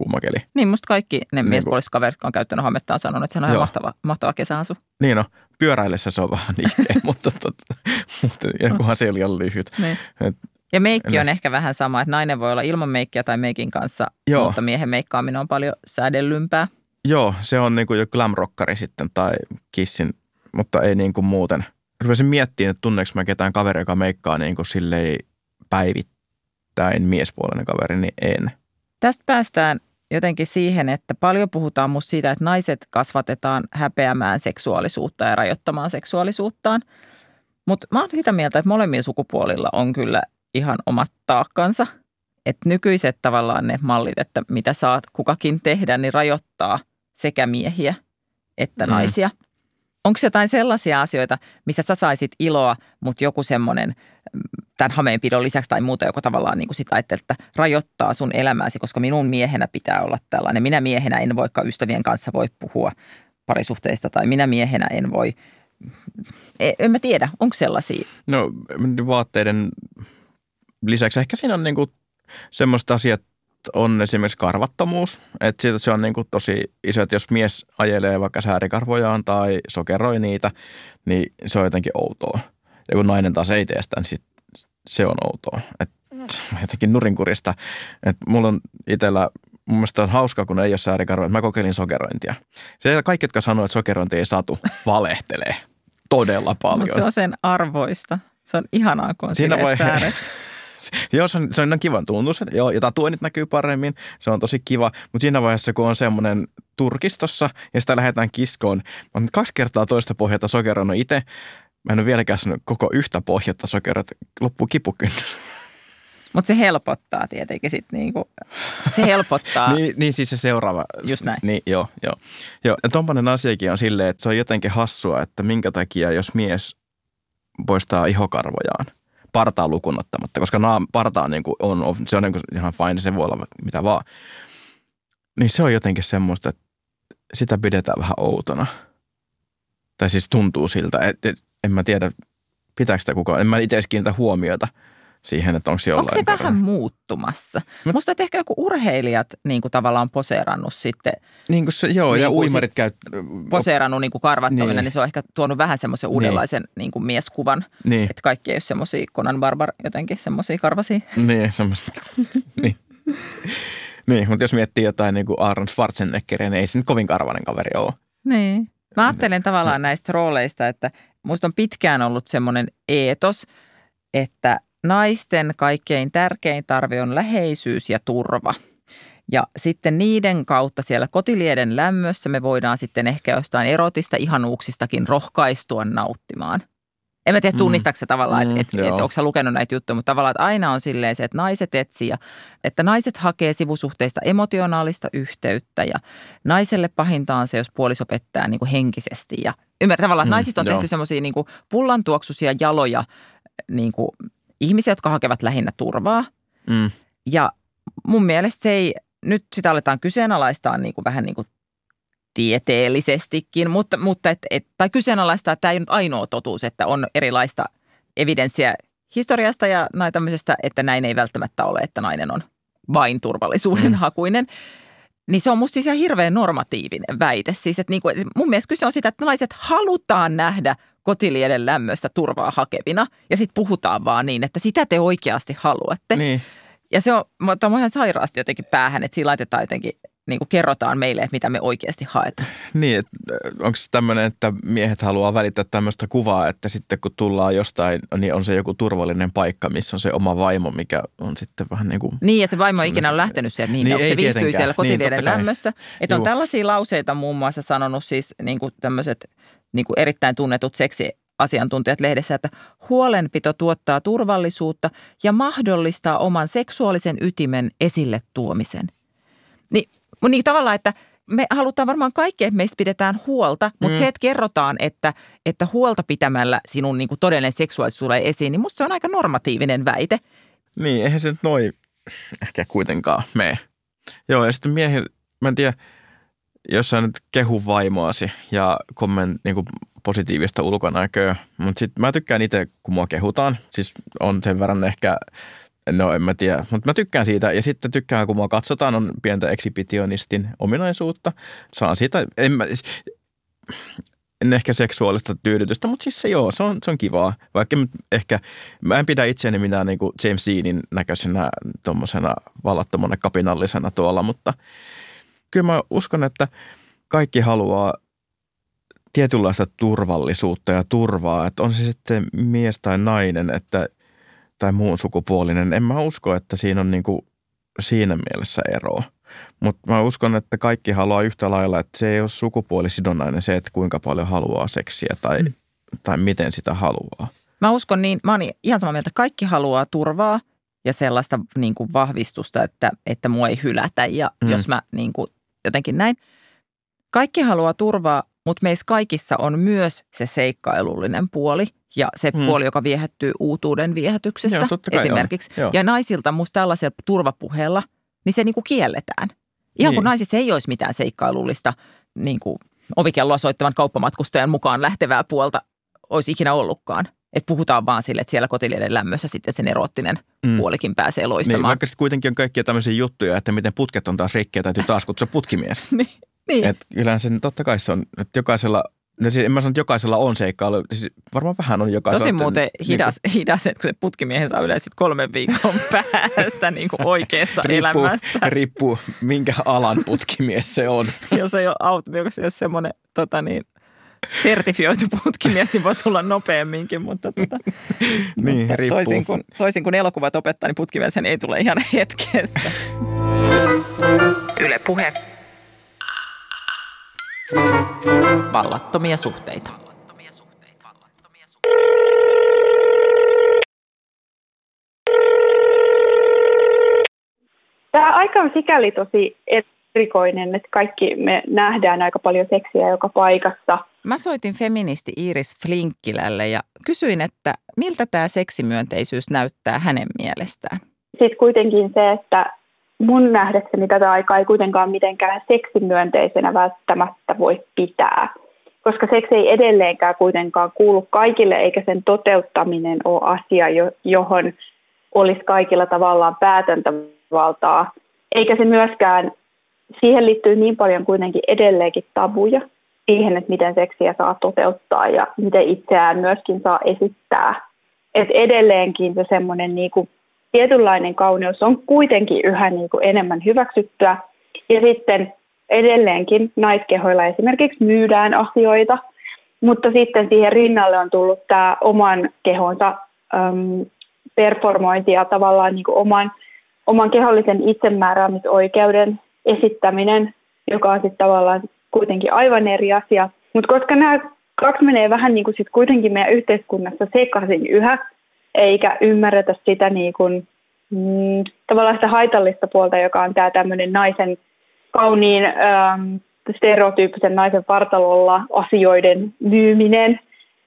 kuuma keli. Niin, musta kaikki ne niin miespuoliset kaverit, jotka on käyttänyt hametta, on sanonut, että se on ihan mahtava, mahtava kesäasu. Niin no, pyöräillessä se on vähän niin, mutta, tot, mutta kunhan se oli lyhyt. Niin. Et, ja meikki on ehkä vähän sama, että nainen voi olla ilman meikkiä tai meikin kanssa, Joo. mutta miehen meikkaaminen on paljon säädellympää. Joo, se on niin kuin jo glamrockari sitten tai kissin, mutta ei niin kuin muuten – rupesin miettimään, että tunneeko mä ketään kaveri, joka meikkaa niin kuin silleen päivittäin miespuolinen kaveri, niin en. Tästä päästään jotenkin siihen, että paljon puhutaan musta siitä, että naiset kasvatetaan häpeämään seksuaalisuutta ja rajoittamaan seksuaalisuuttaan. Mutta mä oon sitä mieltä, että molemmilla sukupuolilla on kyllä ihan omat taakkansa. Että nykyiset tavallaan ne mallit, että mitä saat kukakin tehdä, niin rajoittaa sekä miehiä että mm. naisia. Onko jotain sellaisia asioita, missä sä saisit iloa, mutta joku semmoinen mm, tämän hameenpidon lisäksi tai muuta, joka tavallaan niin kuin sitä ajattelee, että rajoittaa sun elämääsi, koska minun miehenä pitää olla tällainen. Minä miehenä en vaikka ystävien kanssa voi puhua parisuhteista tai minä miehenä en voi, e, en mä tiedä, onko sellaisia? No vaatteiden lisäksi ehkä siinä on niin kuin semmoista asiat, on esimerkiksi karvattomuus. Että se on niin kuin tosi iso, että jos mies ajelee vaikka säärikarvojaan tai sokeroi niitä, niin se on jotenkin outoa. Ja kun nainen taas ei tee sitä, niin sit se on outoa. Et jotenkin nurinkurista. Että mulla on itsellä mun mielestä on hauska, kun ei ole säärikarvoja. Mä kokeilin sokerointia. Se kaikki, jotka sanoo, että sokerointi ei satu, valehtelee todella paljon. Mutta se on sen arvoista. Se on ihanaa, kun on Siinä vai... joo, se on, se on kivan tuntuiset. Joo, ja tatuoinnit näkyy paremmin. Se on tosi kiva. Mutta siinä vaiheessa, kun on semmoinen turkistossa ja sitä lähdetään kiskoon, mä kaksi kertaa toista pohjata sokeroinut itse. Mä en ole vieläkään sanonut koko yhtä pohjatta sokerot. Loppuu kipukynnys. Mutta se helpottaa tietenkin sitten niinku, se helpottaa. niin, niin siis se seuraava. Just näin. Niin, joo, joo. joo. Ja tommonen asiakin on silleen, että se on jotenkin hassua, että minkä takia jos mies poistaa ihokarvojaan, partaa lukunottamatta, koska naam, parta on, niin kuin, on, on, se on niin kuin ihan fine, se voi olla mitä vaan. Niin se on jotenkin semmoista, että sitä pidetään vähän outona. Tai siis tuntuu siltä, että en mä tiedä, pitääkö sitä kukaan. En mä itse kiinnitä huomiota siihen, että onko se jollain. Onko se korva- vähän muuttumassa? Mä- Musta että ehkä joku urheilijat niin kuin tavallaan on poseerannut sitten, Niin kuin se, joo, Niin ja kuin uimarit käy... poseerannut niin kuin karvattomina, Niin. niin. niin se on ehkä tuonut vähän semmoisen uudenlaisen niin kuin mieskuvan. Niin, Että kaikki ei ole semmoisia Conan Barbar jotenkin semmoisia karvasia. niin semmoista. niin. niin, mutta jos miettii jotain niin kuin Aaron Schwarzeneggeria, niin ei se nyt kovin karvainen kaveri ole. Niin. Mä ajattelen tavallaan näistä rooleista, että musta on pitkään ollut semmoinen eetos, että naisten kaikkein tärkein tarve on läheisyys ja turva. Ja sitten niiden kautta siellä kotilieden lämmössä me voidaan sitten ehkä jostain erotista ihanuuksistakin rohkaistua nauttimaan. En mä tiedä, Mm. tunnistaako se tavallaan, Mm, että et, et, onko sä lukenut näitä juttuja, mutta tavallaan, että aina on silleen se, että naiset etsii ja että naiset hakee sivusuhteista emotionaalista yhteyttä ja naiselle pahinta on se, jos puoliso pettää niin kuin henkisesti. Ja ymmärrän tavallaan, että Mm, naisista on joo. tehty semmoisia niin pullantuoksuisia jaloja niin kuin ihmisiä, jotka hakevat lähinnä turvaa. Mm. Ja mun mielestä se ei, nyt sitä aletaan kyseenalaistaa niin kuin vähän niin kuin tieteellisestikin, mutta, mutta et, et, tai kyseenalaistaa, että tämä ei ole nyt ainoa totuus, että on erilaista evidenssiä historiasta ja näin tämmöisestä, että näin ei välttämättä ole, että nainen on vain turvallisuuden Mm. hakuinen. Niin se on musta siis ihan hirveän normatiivinen väite. Siis, että niin kuin, mun mielestä kyse on sitä, että naiset halutaan nähdä kotilieden lämmössä turvaa hakevina. Ja sitten puhutaan vaan niin, että sitä te oikeasti haluatte. Niin. Ja se on, mutta on ihan sairaasti jotenkin päähän, että siinä laitetaan jotenkin, niin kuin kerrotaan meille, että mitä me oikeasti haetaan. Niin, että onko se tämmöinen, että miehet haluaa välittää tämmöistä kuvaa, että sitten kun tullaan jostain, niin on se joku turvallinen paikka, missä on se oma vaimo, mikä on sitten vähän niin kuin... Niin, ja se vaimo ikinä ole lähtenyt sieltä niin, Niin, niin ei se viihtyy siellä Niin, kotilieden kai. lämmössä. Että on tällaisia lauseita muun muassa sanonut siis niin kuin tämmöiset niin kuin erittäin tunnetut seksiasiantuntijat lehdessä, että huolenpito tuottaa turvallisuutta ja mahdollistaa oman seksuaalisen ytimen esille tuomisen. Niin, niin tavallaan, että me halutaan varmaan kaikki, että meistä pidetään huolta, mutta Mm. mm. se, että kerrotaan, että, että huolta pitämällä sinun niin kuin todellinen seksuaalisuus tulee esiin, niin musta se on aika normatiivinen väite. Niin, eihän se nyt noin ehkä kuitenkaan mene. Joo, ja sitten miehillä, mä en tiedä, jos sä nyt kehu vaimoasi ja komment niin kuin positiivista ulkonäköä, mutta sitten mä tykkään itse, kun mua kehutaan. Siis on sen verran ehkä, no en mä tiedä, mutta mä tykkään siitä. Ja sitten tykkään, kun mua katsotaan, on pientä eksibitionistin ominaisuutta. Saan siitä, en mä, en ehkä seksuaalista tyydytystä, mutta siis se joo, se on, se on kivaa. Vaikka ehkä, mä en pidä itseäni minä niin kuin James Deanin näköisenä tuommoisena vallattomana kapinallisena tuolla, mutta kyllä mä uskon, että kaikki haluaa tietynlaista turvallisuutta ja turvaa, että on se sitten mies tai nainen että, tai muun sukupuolinen. En mä usko, että siinä on niin kuin siinä mielessä eroa. Mutta mä uskon, että kaikki haluaa yhtä lailla, että se ei ole sukupuolisidonnainen se, että kuinka paljon haluaa seksiä tai, mm. tai miten sitä haluaa. Mä uskon niin, mä oon ihan samaa mieltä, kaikki haluaa turvaa ja sellaista niin kuin vahvistusta, että, että mua ei hylätä ja Mm. jos mä niin kuin jotenkin näin. Kaikki haluaa turvaa, mutta meissä kaikissa on myös se seikkailullinen puoli ja se Mm. mm. puoli, joka viehättyy uutuuden viehätyksestä Joo, kai esimerkiksi. Joo. Ja naisilta musta tällaisella turvapuheella, niin se niin kuin kielletään. Ihan Niin. kun naisissa ei olisi mitään seikkailullista niin kuin ovikelloa soittavan kauppamatkustajan mukaan lähtevää puolta olisi ikinä ollutkaan. Että puhutaan vaan sille, että siellä kotilieden lämmössä sitten sen eroottinen Mm. puolikin pääsee Niin, loistamaan. vaikka sitten kuitenkin on kaikkia tämmöisiä juttuja, että miten putket on taas rikki ja täytyy taas kutsua putkimies. niin, niin. Et kyllähän sen totta kai se on, että jokaisella, no siis en mä sano, että jokaisella on seikkailu, siis varmaan vähän on jokaisella. Tosi että muuten niin kuin- hidas, hidas, että kun se putkimiehen saa yleensä kolmen viikon päästä niin kuin oikeassa riippuu, elämässä. riippuu, minkä alan putkimies se on. Jos ei ole auto, jos ei ole semmoinen tota niin, sertifioitu putkimies, niin voi tulla nopeamminkin, mutta, tota, Niin, mutta riippuu. toisin, kuin, toisin kuin elokuvat opettaa, niin putkimies ei tule ihan hetkessä. Yle puhe. Vallattomia suhteita. aika on sikäli tosi erikoinen, että kaikki me nähdään aika paljon seksiä joka paikassa. Mä soitin feministi Iris Flinkkilälle ja kysyin, että miltä tämä seksimyönteisyys näyttää hänen mielestään. Sitten kuitenkin se, että mun nähdäkseni tätä aikaa ei kuitenkaan mitenkään seksimyönteisenä välttämättä voi pitää, koska seksi ei edelleenkään kuitenkaan kuulu kaikille, eikä sen toteuttaminen ole asia, johon olisi kaikilla tavallaan päätäntävaltaa, eikä se myöskään, siihen liittyy niin paljon kuitenkin edelleenkin tabuja siihen, että miten seksiä saa toteuttaa ja miten itseään myöskin saa esittää. Et edelleenkin se semmoinen niinku tietynlainen kauneus on kuitenkin yhä niin kuin enemmän hyväksyttyä. Ja sitten edelleenkin naiskehoilla esimerkiksi myydään asioita, mutta sitten siihen rinnalle on tullut tämä oman kehonsa äm, performointi ja tavallaan niin kuin oman, oman kehollisen itsemääräämisoikeuden esittäminen, joka on sitten tavallaan kuitenkin aivan eri asia. Mutta koska nämä kaksi menee vähän niin kuin sit kuitenkin meidän yhteiskunnassa sekaisin yhä, eikä ymmärretä sitä niin kuin, mm, tavallaan sitä haitallista puolta, joka on tämä tämmöinen naisen kauniin ähm, stereotyyppisen naisen vartalolla asioiden myyminen.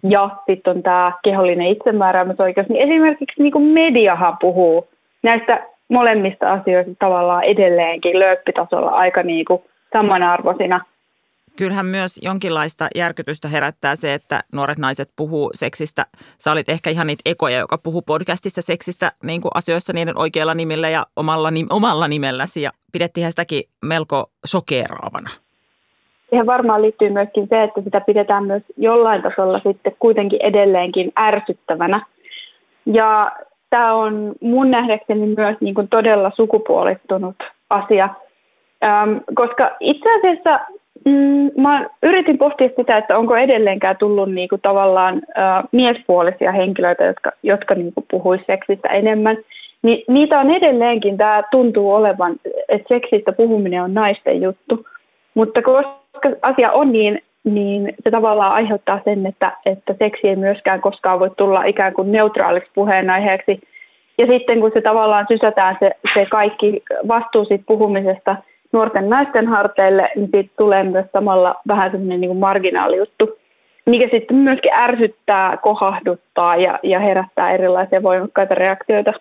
Ja sitten on tämä kehollinen itsemääräämisoikeus. Niin esimerkiksi niin kuin mediahan puhuu näistä molemmista asioista tavallaan edelleenkin lööppitasolla aika niin kuin samanarvoisina – kyllähän myös jonkinlaista järkytystä herättää se, että nuoret naiset puhuu seksistä. Sä olit ehkä ihan niitä ekoja, joka puhuu podcastissa seksistä niin kuin asioissa niiden oikealla nimellä ja omalla, omalla nimelläsi. Ja pidettiin sitäkin melko sokeeraavana. Siihen varmaan liittyy myöskin se, että sitä pidetään myös jollain tasolla sitten kuitenkin edelleenkin ärsyttävänä. Ja tämä on mun nähdäkseni myös niin kuin todella sukupuolittunut asia, koska itse asiassa Mm, mä yritin pohtia sitä, että onko edelleenkään tullut niinku tavallaan äh, miespuolisia henkilöitä, jotka, jotka niinku puhuisi seksistä enemmän. Ni, niitä on edelleenkin, tämä tuntuu olevan, että seksistä puhuminen on naisten juttu. Mutta koska asia on niin, niin se tavallaan aiheuttaa sen, että, että seksi ei myöskään koskaan voi tulla ikään kuin neutraaliksi puheenaiheeksi. Ja sitten kun se tavallaan sysätään se, se kaikki vastuu siitä puhumisesta – nuorten naisten harteille, niin siitä tulee myös samalla vähän semmoinen niin marginaalijuttu, mikä sitten myöskin ärsyttää, kohahduttaa ja, ja herättää erilaisia voimakkaita reaktioita.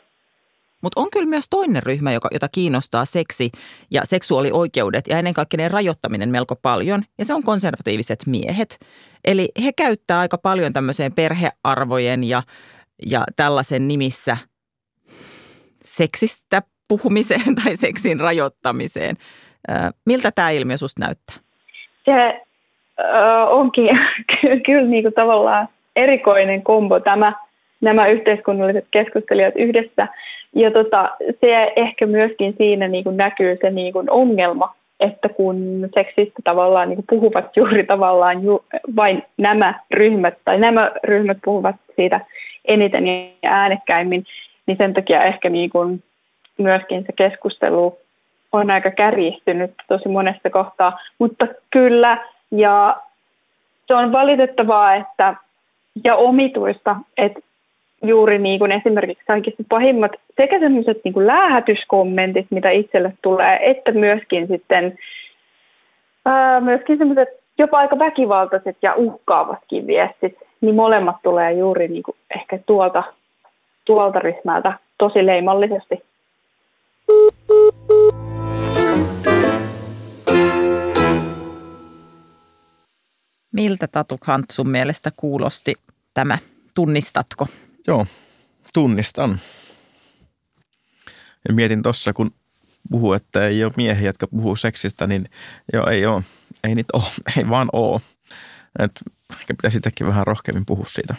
Mutta on kyllä myös toinen ryhmä, joka, jota kiinnostaa seksi ja seksuaalioikeudet ja ennen kaikkea ne rajoittaminen melko paljon, ja se on konservatiiviset miehet. Eli he käyttää aika paljon tämmöiseen perhearvojen ja, ja tällaisen nimissä seksistä puhumiseen tai seksin rajoittamiseen. Miltä tämä ilmiö sinusta näyttää? Se äh, onkin kyllä niin kuin tavallaan erikoinen kombo tämä, nämä yhteiskunnalliset keskustelijat yhdessä. Ja tota, se ehkä myöskin siinä niin kuin näkyy se niin kuin ongelma, että kun seksistä tavallaan niin kuin puhuvat juuri tavallaan ju, vain nämä ryhmät, tai nämä ryhmät puhuvat siitä eniten ja äänekkäimmin, niin sen takia ehkä niin kuin myöskin se keskustelu on aika kärjistynyt tosi monesta kohtaa, mutta kyllä, ja se on valitettavaa, että ja omituista, että juuri niin kuin esimerkiksi kaikista pahimmat sekä sellaiset niin kuin läähätyskommentit, mitä itselle tulee, että myöskin sitten ää, myöskin sellaiset jopa aika väkivaltaiset ja uhkaavatkin viestit, niin molemmat tulee juuri niin kuin ehkä tuolta, tuolta ryhmältä tosi leimallisesti. Miltä Tatu Kant sun mielestä kuulosti tämä? Tunnistatko? Joo, tunnistan. Ja mietin tuossa, kun puhuu, että ei ole miehiä, jotka puhuu seksistä, niin joo, ei ole. Ei niitä ole, ei vaan ole. Et ehkä pitäisi sitäkin vähän rohkeammin puhua siitä.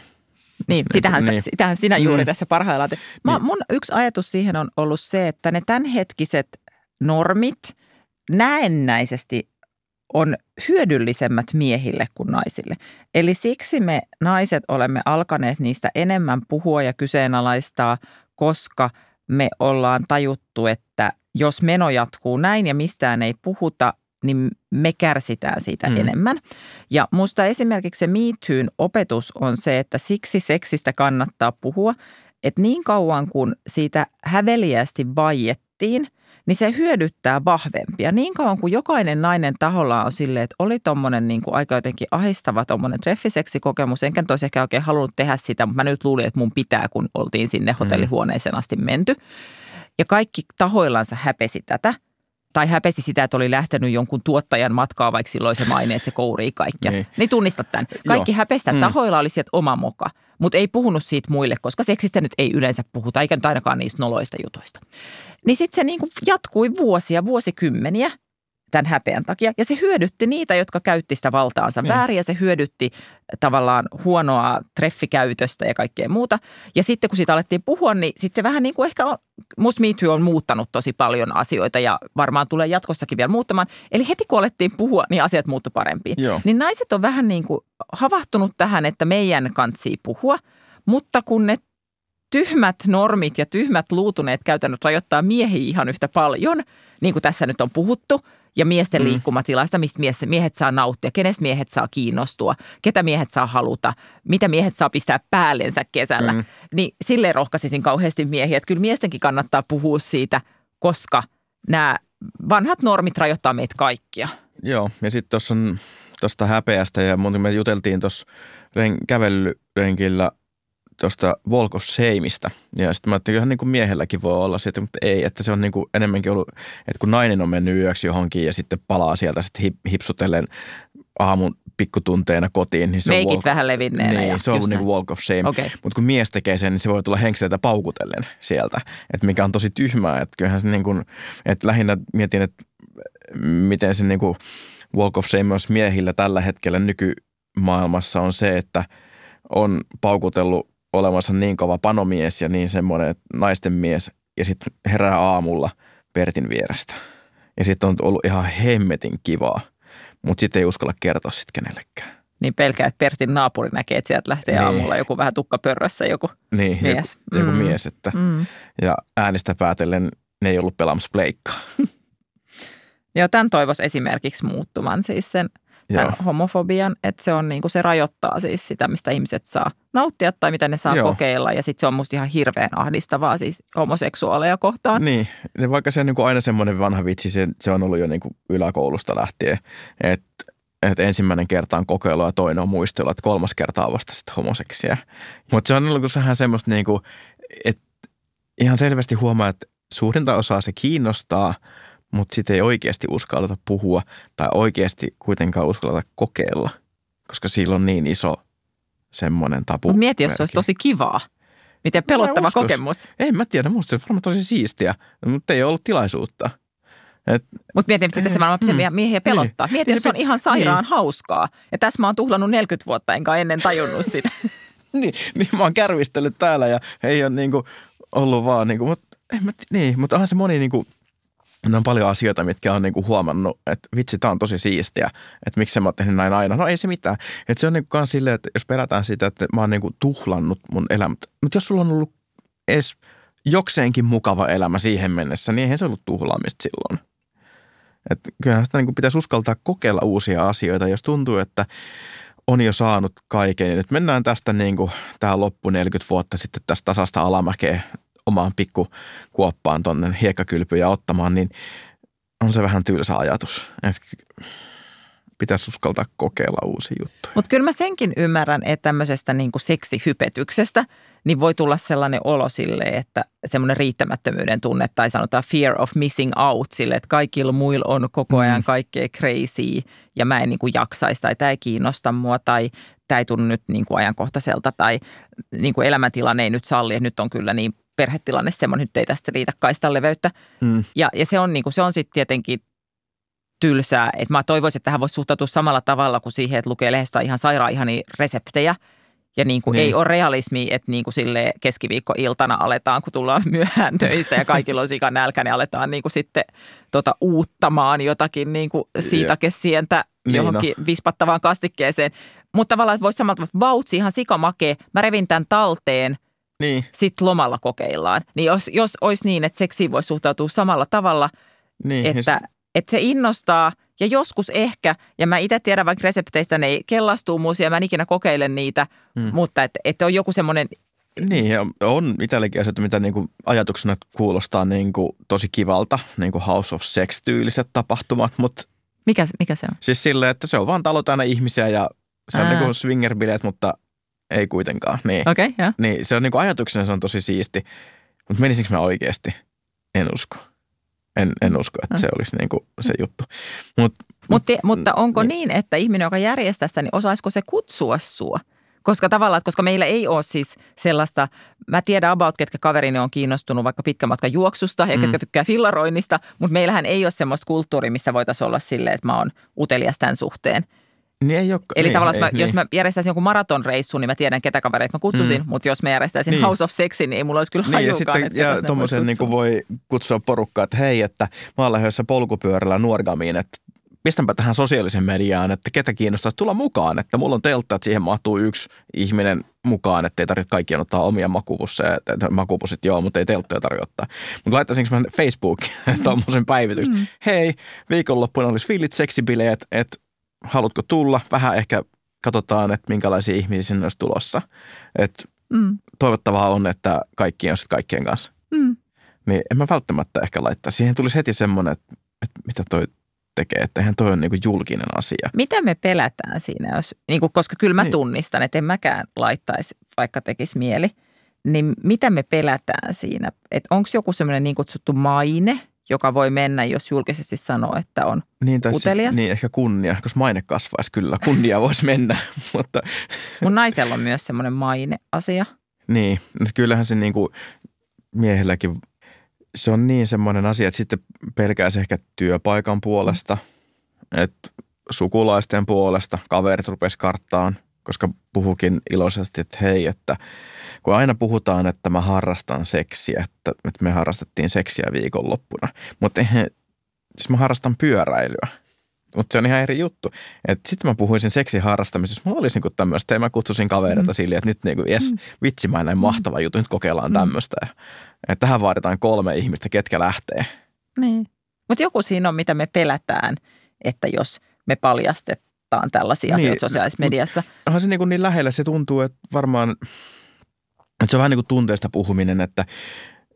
Niin, sitähän, niin. sitähän sinä juuri mm. tässä parhaillaan. Mä, niin. Mun yksi ajatus siihen on ollut se, että ne tämänhetkiset normit näennäisesti on hyödyllisemmät miehille kuin naisille. Eli siksi me naiset olemme alkaneet niistä enemmän puhua ja kyseenalaistaa, koska me ollaan tajuttu, että jos meno jatkuu näin ja mistään ei puhuta, niin me kärsitään siitä mm. enemmän. Ja musta esimerkiksi se MeToon opetus on se, että siksi seksistä kannattaa puhua, että niin kauan kuin siitä häveliästi vaiettiin, niin se hyödyttää vahvempia. Niin kauan kuin jokainen nainen taholla on silleen, että oli tommonen niin kuin aika jotenkin ahistava tommonen treffiseksikokemus, enkä toisi ehkä oikein halunnut tehdä sitä, mutta mä nyt luulin, että mun pitää, kun oltiin sinne hotellihuoneeseen asti menty. Ja kaikki tahoillansa häpesi tätä tai häpesi sitä, että oli lähtenyt jonkun tuottajan matkaa, vaikka silloin se maine, että se kourii kaikkia. Niin. Niin, tunnistat tämän. Kaikki Joo. häpestä Mm. tahoilla oli sieltä oma moka, mutta ei puhunut siitä muille, koska seksistä nyt ei yleensä puhuta, eikä nyt ainakaan niistä noloista jutuista. Niin sitten se niin kuin jatkui vuosia, vuosikymmeniä tämän häpeän takia. Ja se hyödytti niitä, jotka käytti sitä valtaansa Niin. väärin ja se hyödytti tavallaan huonoa treffikäytöstä ja kaikkea muuta. Ja sitten kun siitä alettiin puhua, niin sitten se vähän niin kuin ehkä on, musta Me Too on muuttanut tosi paljon asioita ja varmaan tulee jatkossakin vielä muuttamaan. Eli heti kun alettiin puhua, niin asiat muuttu parempiin. Joo. Niin naiset on vähän niin kuin havahtunut tähän, että meidän kantsii puhua, mutta kun ne tyhmät normit ja tyhmät luutuneet käytännöt rajoittaa miehiä ihan yhtä paljon, niin kuin tässä nyt on puhuttu, ja miesten Mm. liikkumatilasta, mistä mies, miehet saa nauttia, kenestä miehet saa kiinnostua, ketä miehet saa haluta, mitä miehet saa pistää päällensä kesällä. Mm. Niin silleen rohkaisisin kauheasti miehiä, että kyllä miestenkin kannattaa puhua siitä, koska nämä vanhat normit rajoittaa meitä kaikkia. Joo, ja sitten tuossa on tuosta häpeästä ja me juteltiin tuossa kävelyrenkillä tuosta Walk of Shameista. Ja sitten mä ajattelin, että niin kuin miehelläkin voi olla siitä, mutta ei, että se on niin kuin enemmänkin ollut, että kun nainen on mennyt yöksi johonkin ja sitten palaa sieltä sitten hip, hipsutellen aamun pikkutunteena kotiin. Niin se on Meikit walk, vähän levinneenä. Niin, ja se on just niin walk of shame. Okei. Mutta kun mies tekee sen, niin se voi tulla henkseleitä paukutellen sieltä, että mikä on tosi tyhmää. Että kyllähän se niin kuin, että lähinnä mietin, että miten se niin kuin walk of shame myös miehillä tällä hetkellä nykymaailmassa on se, että on paukutellut olevansa niin kova panomies ja niin semmoinen naisten mies ja sitten herää aamulla Pertin vierestä. Ja sitten on ollut ihan hemmetin kivaa, mutta sitten ei uskalla kertoa sitten kenellekään. Niin pelkää, että Pertin naapuri näkee, että sieltä lähtee Niin. aamulla joku vähän tukkapörrössä joku. Niin, Mies. joku, joku Mm. mies, että Mm. ja äänestä päätellen ne ei ollut pelaamassa pleikkaa. Joo, tämän toivoisi esimerkiksi muuttuvan siis sen tämän Joo. homofobian, että se on niin kuin se rajoittaa siis sitä, mistä ihmiset saa nauttia tai mitä ne saa Joo. Kokeilla. Ja sitten se on musta ihan hirveän ahdistavaa siis homoseksuaaleja kohtaan. Niin, ja vaikka se on niin kuin aina semmoinen vanha vitsi, se, se on ollut jo niin kuin yläkoulusta lähtien, että että ensimmäinen kerta on kokeilu ja toinen on muistelu, että kolmas kerta on vasta sitten homoseksia. Mutta se on ollut vähän semmoista niin kuin, että ihan selvästi huomaa, että suurinta osaa se kiinnostaa, mutta sitten ei oikeasti uskalleta puhua tai oikeasti kuitenkaan uskalleta kokeilla, koska sillä on niin iso semmoinen tapu. Mutta mieti, jos se olisi tosi kivaa. Miten pelottava uskois. kokemus. En mä tiedä, musta se on varmaan tosi siistiä, mutta ei ollut tilaisuutta. Mutta mieti, että se varmaan Mm. miehiä pelottaa. Mieti, Niin jos se on ihan sairaan niin. hauskaa. Ja tässä mä oon tuhlannut 40 vuotta, enkä ennen tajunnut sitä. niin, niin mä oon kärvistellyt täällä ja ei ole niinku ollut vaan niinku, mutta niin, mutta onhan se moni niinku, ne on paljon asioita, mitkä on niinku huomannut, että vitsi, tää on tosi siistiä, että miksi mä oon tehnyt näin aina. No ei se mitään. Että se on niinku kans silleen, että jos pelätään sitä, että mä oon niinku tuhlannut mun elämät. Mutta jos sulla on ollut edes jokseenkin mukava elämä siihen mennessä, niin eihän se ollut tuhlaamista silloin. Et kyllähän sitä niinku pitäisi uskaltaa kokeilla uusia asioita, jos tuntuu, että on jo saanut kaiken. Ja nyt mennään tästä niin kuin tähän loppu 40 vuotta sitten tästä tasasta alamäkeä omaan pikkukuoppaan tuonne hiekkakylpyjä ottamaan, niin on se vähän tylsä ajatus. Että pitäisi uskaltaa kokeilla uusia juttuja. Mutta kyllä mä senkin ymmärrän, että tämmöisestä niin kuin seksihypetyksestä niin voi tulla sellainen olo sille, että semmoinen riittämättömyyden tunne tai sanotaan fear of missing out sille, että kaikilla muilla on koko ajan Mm. kaikkea crazy ja mä en niin kuin jaksaisi tai tämä ei kiinnosta mua tai tämä ei tunnu nyt niin kuin ajankohtaiselta tai niin kuin elämäntilanne ei nyt salli, että nyt on kyllä niin perhetilanne semmoinen, nyt ei tästä riitä kaistan leveyttä. Mm. Ja, ja se on, niin kuin, se on sitten tietenkin tylsää. Että mä toivoisin, että tähän voisi suhtautua samalla tavalla kuin siihen, että lukee lehdestä ihan sairaan ihania reseptejä. Ja niin kuin Niin. ei ole realismi, että niin kuin sille keskiviikkoiltana aletaan, kun tullaan myöhään töistä ja kaikilla on sikan nälkä, niin aletaan niin kuin sitten tota uuttamaan jotakin niin kuin siitakesientä Niin, johonkin vispattavaan kastikkeeseen. Mutta tavallaan, että voisi samalla tavalla, vautsi ihan sikamakee, mä revin tämän talteen, Niin, sitten lomalla kokeillaan. Niin jos, jos olisi niin, että seksiin voisi suhtautua samalla tavalla, niin. että, että se innostaa ja joskus ehkä, ja mä itse tiedän vaikka resepteistä, ne ei kellastuu muusia, mä en ikinä kokeile niitä, Mm. mutta että, että on joku semmoinen Niin, ja on itsellekin asioita, mitä niin kuin ajatuksena kuulostaa niin kuin tosi kivalta, niin kuin House of Sex-tyyliset tapahtumat, mutta Mikä, mikä se on? siis silleen, että se on vaan talo täynnä ihmisiä ja se on Ää. niin kuin swinger-bileet, mutta ei kuitenkaan. Niin, Okei, okay, joo. niin se on niin kuin ajatuksena se on tosi siisti, mutta menisinkö mä oikeasti? En usko. En, en usko, että se olisi niin kuin se juttu. Mut, Mut, mutta onko niin. niin, että ihminen, joka järjestää sitä, niin osaisiko se kutsua sua? Koska tavallaan, että koska meillä ei ole siis sellaista, mä tiedän about, ketkä kaverini on kiinnostunut vaikka pitkän matkan juoksusta ja Mm. ketkä tykkää fillaroinnista, mutta meillähän ei ole semmoista kulttuuria, missä voitaisiin olla silleen, että mä oon utelias tämän suhteen. Niin ei ole, Eli niin, tavallaan, ei, jos, mä, niin. jos mä järjestäisin jonkun maratonreissun, niin mä tiedän, ketä kavereita mä kutsusin, mm. mutta jos mä järjestäisin Niin. House of Sexin, niin ei mulla olisi kyllä Niin, ja hajuakaan, sitten että ja tuommoisen niin voi kutsua porukkaa, että hei, että mä olen lähdössä polkupyörällä Nuorgamiin, että pistänpä tähän sosiaalisen mediaan, että ketä kiinnostaa tulla mukaan, että mulla on teltta, että siihen mahtuu yksi ihminen mukaan, että ei tarvitse kaikkien ottaa omia makupusseja, että makupussit joo, mutta ei telttoja tarvitse ottaa. Mutta laittaisinko mä Facebookiin tuommoisen päivityksen, mm. hei, viikonloppuna olisi fillit seksibileet, että haluatko tulla, vähän ehkä katsotaan, että minkälaisia ihmisiä sinne olisi tulossa. Että Mm. toivottavaa on, että kaikki on sitten kaikkien kanssa. Mm. Niin en mä välttämättä ehkä laittaa. Siihen tulisi heti semmoinen, että, että mitä toi tekee, että eihän toi ole niinku julkinen asia. Mitä me pelätään siinä, jos, niin kuin, koska kyllä mä niin. tunnistan, että en mäkään laittaisi, vaikka tekisi mieli. Niin mitä me pelätään siinä? Että onko joku semmoinen niin kutsuttu maine, joka voi mennä, jos julkisesti sanoo, että on Niin, tai Utelias? niin, ehkä kunnia, koska maine kasvaisi kyllä. Kunnia voisi mennä, mutta Mun naisella on myös semmoinen maine-asia. niin, että kyllähän se niinku miehelläkin, se on niin semmoinen asia, että sitten pelkäisi ehkä työpaikan puolesta, että sukulaisten puolesta, kaverit rupesi karttaan, koska puhukin iloisesti, että hei, että kun aina puhutaan, että mä harrastan seksiä, että, että me harrastettiin seksiä viikonloppuna, mutta eihän, siis mä harrastan pyöräilyä. Mutta se on ihan eri juttu. Sitten mä puhuisin seksin harrastamisessa, mulla olisi niinku tämmöistä, ja mä kutsusin kavereita mm. silleen, että nyt niinku, jes, vitsi mä näin mahtava juttu, nyt kokeillaan mm. tämmöistä. Tähän vaaditaan kolme ihmistä, ketkä lähtee. Niin. Mutta joku siinä on, mitä me pelätään, että jos me paljastetaan tällaisia Niin, asioita sosiaalisessa mediassa. onhan se niin, kuin niin lähellä, se tuntuu, että varmaan, että se on vähän niin kuin tunteesta puhuminen, että,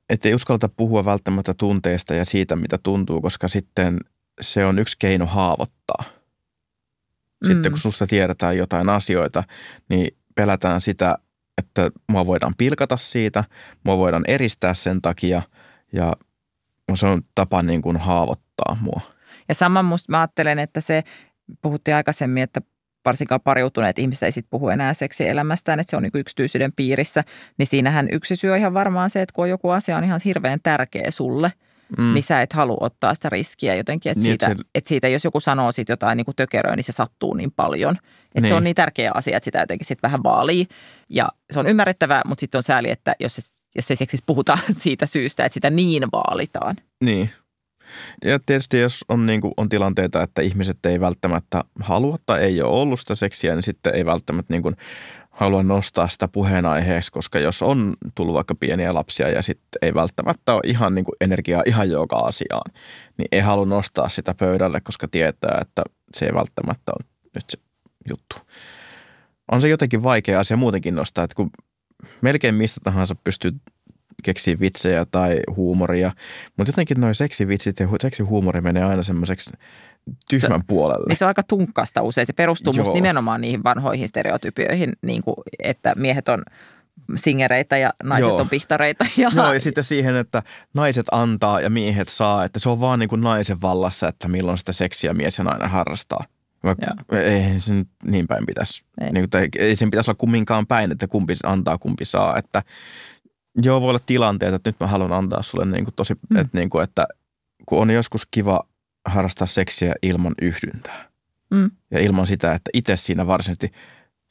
että ei uskalleta puhua välttämättä tunteista ja siitä, mitä tuntuu, koska sitten se on yksi keino haavoittaa. Sitten Mm. kun susta tiedetään jotain asioita, niin pelätään sitä, että mua voidaan pilkata siitä, mua voidaan eristää sen takia ja se on tapa niin kuin haavoittaa mua. Ja sama musta mä ajattelen, että se, puhuttiin aikaisemmin, että varsinkaan pariutuneet ihmiset ei sit puhu enää seksielämästään, että se on niin yksityisyyden piirissä, niin siinähän yksi syy on ihan varmaan se, että kun joku asia on ihan hirveän tärkeä sulle, Mm. niin sä et halua ottaa sitä riskiä jotenkin, että, Niin, niin, että siitä, se- että siitä, jos joku sanoo siitä jotain niin kuin tökeröä, niin se sattuu niin paljon. Että Niin. se on niin tärkeä asia, että sitä jotenkin sitten vähän vaalii. Ja se on ymmärrettävää, mutta sitten on sääli, että jos, se, jos ei seksistä puhuta siitä syystä, että sitä niin vaalitaan. Niin. Ja tietysti jos on, niin kuin, on tilanteita, että ihmiset ei välttämättä halua tai ei ole ollut sitä seksiä, niin sitten ei välttämättä niin kuin, halua nostaa sitä puheenaiheeksi, koska jos on tullut vaikka pieniä lapsia ja sitten ei välttämättä ole ihan niin kuin energiaa ihan joka asiaan, niin ei halua nostaa sitä pöydälle, koska tietää, että se ei välttämättä ole nyt se juttu. On se jotenkin vaikea asia muutenkin nostaa, että kun melkein mistä tahansa pystyy keksiä vitsejä tai huumoria, mutta jotenkin noin seksivitsit ja hu- seksihuumori menee aina semmoiseksi tyhmän puolelle. Niin se on aika tunkkasta usein. Se perustuu Joo. musta nimenomaan niihin vanhoihin stereotypioihin, niin kuin, että miehet on singereitä ja naiset Joo. on pihtareita. Ja, Joo, ja sitten siihen, että naiset antaa ja miehet saa, että se on vaan niin kuin naisen vallassa, että milloin sitä seksiä mies ja nainen harrastaa. Vaikka ei se nyt niin päin pitäisi. Ei. Niin tai ei sen pitäisi olla kumminkaan päin, että kumpi antaa, kumpi saa. Että joo, voi olla tilanteita, että nyt mä haluan antaa sulle niin kuin tosi, Mm. että, niin kuin, että kun on joskus kiva harrastaa seksiä ilman yhdyntää. Mm. Ja ilman sitä, että itse siinä varsinaisesti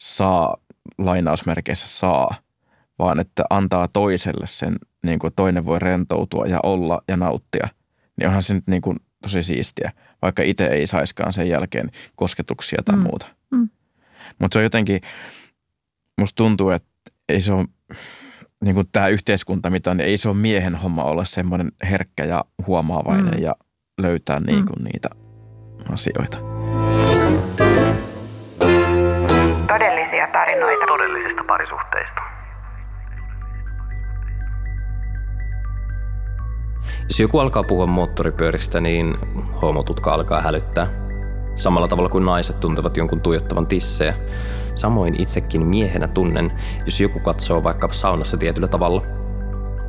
saa, lainausmerkeissä saa, vaan että antaa toiselle sen, niin kuin toinen voi rentoutua ja olla ja nauttia. Niin onhan se nyt niin kuin tosi siistiä, vaikka itse ei saiskaan sen jälkeen kosketuksia tai Mm. muuta. Mm. Mutta se on jotenkin, musta tuntuu, että ei se ole, niin kuin tämä yhteiskunta, mitä on, niin ei se ole miehen homma olla semmoinen herkkä ja huomaavainen mm. ja löytää niin mm. kuin niitä asioita. Todellisia tarinoita todellisista parisuhteista. Jos joku alkaa puhua moottoripyöristä, niin homotutka alkaa hälyttää. Samalla tavalla kuin naiset tuntevat jonkun tuijottavan tissejä. Samoin itsekin miehenä tunnen, jos joku katsoo vaikka saunassa tietyllä tavalla.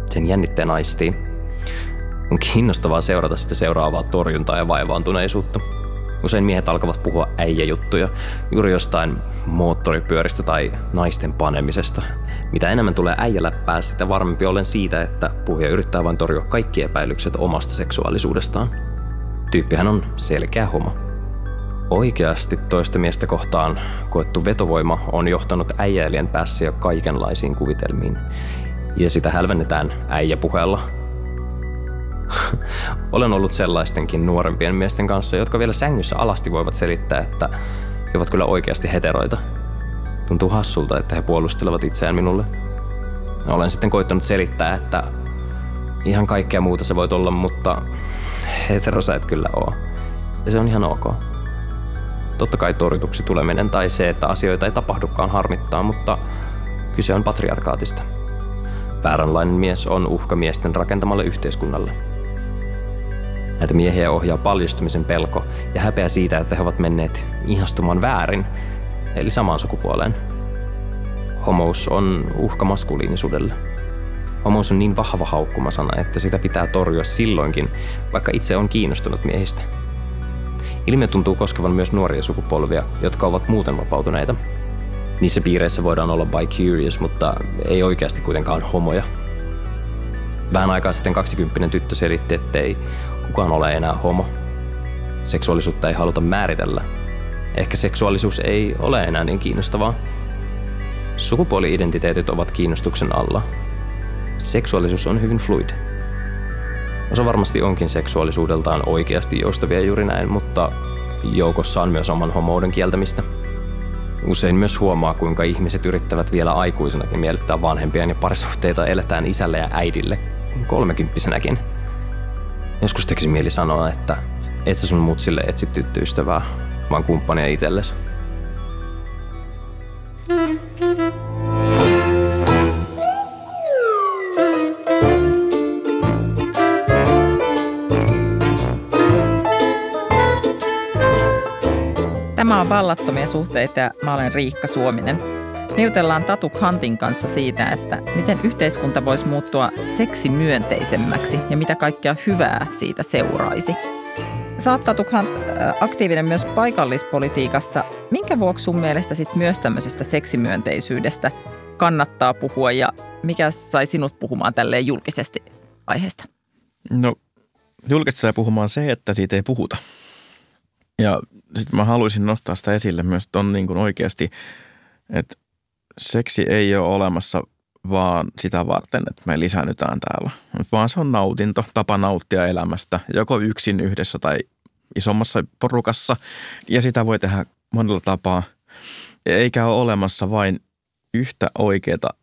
Sen jännitteen aistii. On kiinnostavaa seurata sitä seuraavaa torjuntaa ja vaivaantuneisuutta. Usein miehet alkavat puhua äijäjuttuja juuri jostain moottoripyöristä tai naisten panemisesta. Mitä enemmän tulee äijäläppää, sitä varmempi olen siitä, että puhuja yrittää vain torjua kaikki epäilykset omasta seksuaalisuudestaan. Tyyppihän on selkeä homo. Oikeasti toista miestä kohtaan koettu vetovoima on johtanut äijäilijän päässä jo kaikenlaisiin kuvitelmiin. Ja sitä hälvennetään äijäpuheella – Olen ollut sellaistenkin nuorempien miesten kanssa, jotka vielä sängyssä alasti voivat selittää, että he ovat kyllä oikeasti heteroita. Tuntuu hassulta, että he puolustelevat itseään minulle. Olen sitten koittanut selittää, että ihan kaikkea muuta se voit olla, mutta hetero sä et kyllä oo. Ja se on ihan ok. Totta kai torjutuksi tuleminen tai se, että asioita ei tapahdukaan harmittaa, mutta kyse on patriarkaatista. Vääränlainen mies on uhka miesten rakentamalle yhteiskunnalle. Näitä miehiä ohjaa paljastumisen pelko ja häpeä siitä, että he ovat menneet ihastumaan väärin, eli samaan sukupuoleen. Homous on uhka maskuliinisuudelle. Homous on niin vahva haukkumasana, että sitä pitää torjua silloinkin, vaikka itse on kiinnostunut miehistä. Ilmiö tuntuu koskevan myös nuoria sukupolvia, jotka ovat muuten vapautuneita. Niissä piireissä voidaan olla bi-curious, mutta ei oikeasti kuitenkaan homoja. Vähän aikaa sitten 20 tyttö selitti, ettei kukaan ole enää homo. Seksuaalisuutta ei haluta määritellä. Ehkä seksuaalisuus ei ole enää niin kiinnostavaa. Sukupuoli-identiteetit ovat kiinnostuksen alla. Seksuaalisuus on hyvin fluid. Osa varmasti onkin seksuaalisuudeltaan oikeasti joustavia juuri näin, mutta joukossa on myös oman homouden kieltämistä. Usein myös huomaa, kuinka ihmiset yrittävät vielä aikuisenakin miellyttää vanhempia ja parisuhteita eletään isälle ja äidille, kolmekymppisenäkin – Joskus tekisi mieli sanoa, että et sä sun mutsille etsi tyttöystävää, vaan kumppania itsellesi. Vallattomia suhteita ja mä olen Riikka Suominen. Me jutellaan Tatu Kantin kanssa siitä, että miten yhteiskunta voisi muuttua seksimyönteisemmäksi ja mitä kaikkea hyvää siitä seuraisi. Sä oot Tatu Kant äh, aktiivinen myös paikallispolitiikassa. Minkä vuoksi sun mielestä sit myös tämmöisestä seksimyönteisyydestä kannattaa puhua ja mikä sai sinut puhumaan tälleen julkisesti aiheesta? No julkisesti sai puhumaan se, että siitä ei puhuta. Ja sitten mä haluaisin nostaa sitä esille myös ton niin kuin oikeasti, että seksi ei ole olemassa vaan sitä varten, että me lisäännytään täällä, vaan se on nautinto, tapa nauttia elämästä, joko yksin yhdessä tai isommassa porukassa. Ja sitä voi tehdä monella tapaa, eikä ole olemassa vain yhtä oikeaa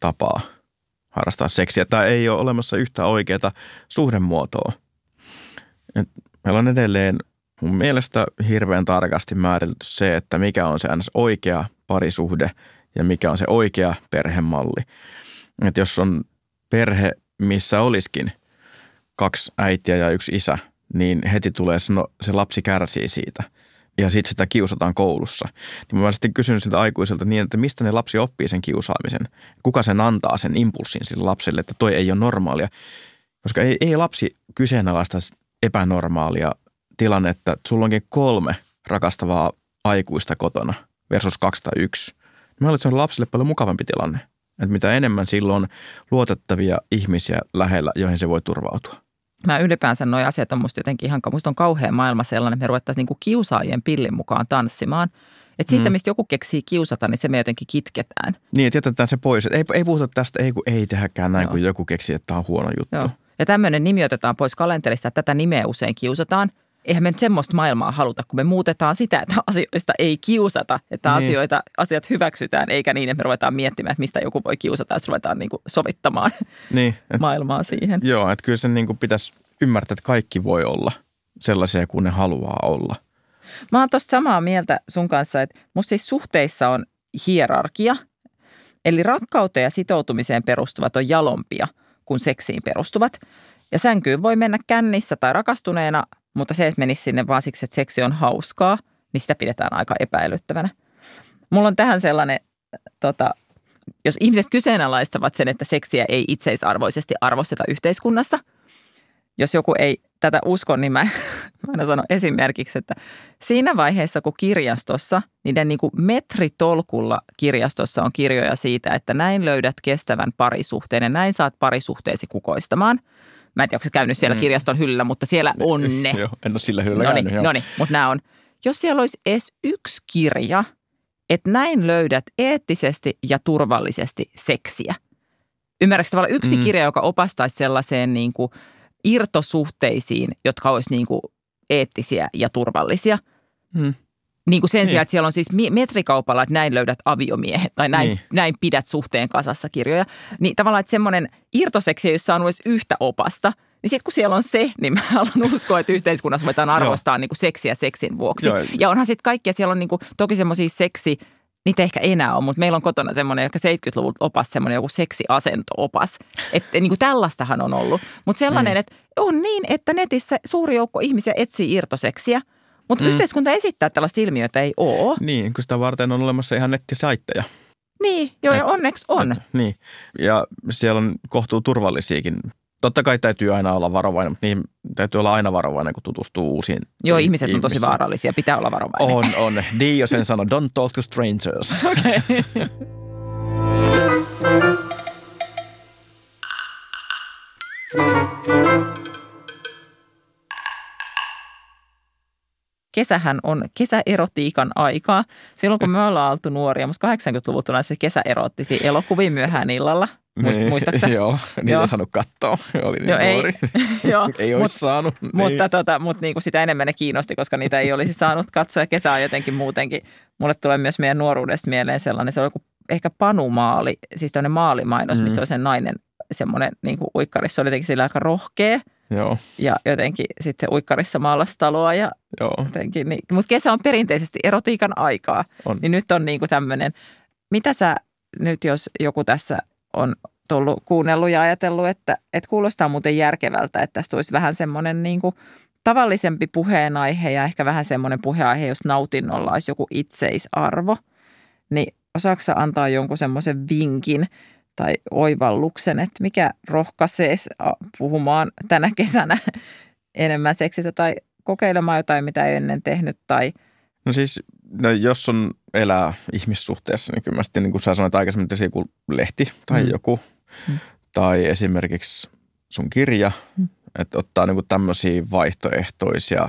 tapaa harrastaa seksiä, tai ei ole olemassa yhtä oikeaa suhdemuotoa. Et meillä on edelleen mun mielestä hirveän tarkasti määritelty se, että mikä on se oikea parisuhde – ja mikä on se oikea perhemalli. Että jos on perhe, missä olisikin kaksi äitiä ja yksi isä, niin heti tulee se, no, se lapsi kärsii siitä. Ja sitten sitä kiusataan koulussa. Niin mä sitten kysyn siltä aikuiselta niin, että mistä ne lapsi oppii sen kiusaamisen? Kuka sen antaa sen impulssin sille lapselle, että toi ei ole normaalia? Koska ei, ei lapsi kyseenalaista epänormaalia tilannetta, että sulla onkin kolme rakastavaa aikuista kotona versus kaksi tai yksi – Mä luulen, että se on lapsille paljon mukavampi tilanne. Että mitä enemmän silloin luotettavia ihmisiä lähellä, joihin se voi turvautua. Mä ylipäänsä nuo asiat on musta jotenkin ihan, musta on kauhean maailma sellainen, että me ruvettaisiin niinku kiusaajien pillin mukaan tanssimaan. Että siitä, mm. mistä joku keksii kiusata, niin se me jotenkin kitketään. Niin, että jätetään se pois. Ei, ei puhuta tästä, ei kun ei tehdäkään näin, Joo. kun joku keksii, että tämä on huono juttu. Joo. Ja tämmöinen nimi otetaan pois kalenterista, että tätä nimeä usein kiusataan – eihän me nyt semmoista maailmaa haluta, kun me muutetaan sitä, että asioista ei kiusata, että niin. asioita, asiat hyväksytään, eikä niin, että me ruvetaan miettimään, että mistä joku voi kiusata, jos ruvetaan niin kuin sovittamaan niin, et, maailmaa siihen. Joo, että kyllä sen niin kuin pitäisi ymmärtää, että kaikki voi olla sellaisia kuin ne haluaa olla. Mä oon tosta samaa mieltä sun kanssa, että musta siis suhteissa on hierarkia, eli rakkauteen ja sitoutumiseen perustuvat on jalompia kuin seksiin perustuvat. Ja sänkyyn voi mennä kännissä tai rakastuneena, mutta se, että menisi sinne vaan siksi, että seksi on hauskaa, niin sitä pidetään aika epäilyttävänä. Mulla on tähän sellainen, tota, jos ihmiset kyseenalaistavat sen, että seksiä ei itseisarvoisesti arvosteta yhteiskunnassa, jos joku ei tätä usko, niin mä, mä aina sanon esimerkiksi, että siinä vaiheessa, kun kirjastossa, niiden niin kuin metritolkulla kirjastossa on kirjoja siitä, että näin löydät kestävän parisuhteen ja näin saat parisuhteesi kukoistamaan. Mä en tiedä, onko se käynyt siellä mm. kirjaston hyllyllä, mutta siellä on ne. Joo, en ole sillä hyllyllä Noniin, käynyt. joo. noniin, mutta nämä on. Jos siellä olisi edes yksi kirja, että näin löydät eettisesti ja turvallisesti seksiä. Ymmärrätkö tavallaan yksi Mm. kirja, joka opastaisi sellaiseen niin kuin irtosuhteisiin, jotka olisi niin kuin eettisiä ja turvallisia. Mm. Niin kuin sen Niin. sijaan, että siellä on siis metrikaupalla, että näin löydät aviomiehet tai näin, Niin. niin. näin pidät suhteen kasassa kirjoja. Niin tavallaan, että semmoinen irtoseksi, jossa on edes yhtä opasta, niin sitten kun siellä on se, niin mä haluan uskoa, että yhteiskunnassa voidaan arvostaa niin kuin seksiä seksin vuoksi. Joo. Ja onhan sitten kaikkia, siellä on niin kuin, toki semmoisia seksi, niitä ehkä enää on, mutta meillä on kotona semmoinen, joka 70-luvulta opas semmoinen joku seksiasento-opas. Että niin kuin tällaistahan on ollut. Mutta sellainen, Mm. että on niin, että netissä suuri joukko ihmisiä etsii irtoseksiä, mutta Mm. yhteiskunta esittää että tällaista ilmiötä ei ole. Niin, kun sitä varten on olemassa ihan nettisaitteja. Niin, joo, ja onneksi on. Et, niin, ja siellä on kohtuu turvallisiakin. Totta kai täytyy aina olla varovainen, mutta niin täytyy olla aina varovainen, kun tutustuu uusiin Joo, ihmiset on tosi ihmisiin. vaarallisia, pitää olla varovainen. On, on. Dio sen sanoi, don't talk to strangers. Okei. Kesähän on kesäerotiikan aikaa. Silloin kun me ollaan oltu nuoria, musta 80-luvulta on se kesäerottisia elokuvia myöhään illalla. Muist, Niin, muistaaksä? Joo, niitä Joo. ei saanut katsoa. Oli niin Joo, ei. Joo, ei mut- olisi saanut. Mutta, tota, mutta niin kuin sitä enemmän ne kiinnosti, koska niitä ei olisi saanut katsoa. Ja kesä on jotenkin muutenkin. Mulle tulee myös meidän nuoruudesta mieleen sellainen, se on joku ehkä panumaali, siis tämmöinen maalimainos, missä Mm. on sen nainen semmoinen niin kuin uikkarissa. Se oli jotenkin sillä aika rohkea Niin, joo, ja jotenkin sitten se uikkarissa maalasi taloa ja joo, jotenkin. Niin. Mutta kesä on perinteisesti erotiikan aikaa. on. Niin nyt on niin kuin tämmöinen, mitä sä nyt jos joku tässä on tullut kuunnellut ja ajatellut, että, että kuulostaa muuten järkevältä, että tästä olisi vähän semmoinen niin kuin tavallisempi puheenaihe ja ehkä vähän semmoinen puheenaihe, jos nautinnolla olisi joku itseisarvo, niin osaako antaa jonkun semmoisen vinkin tai oivalluksen, että mikä rohkaisee puhumaan tänä kesänä enemmän seksistä tai kokeilemaan jotain, mitä ei ennen tehnyt tai No siis, no jos on elää ihmissuhteessa, niin kyllä mä sitten, niin kuin sä sanoit aikaisemmin, että joku lehti tai Mm. joku, Mm. tai esimerkiksi sun kirja, Mm. että ottaa niin kuin tämmöisiä vaihtoehtoisia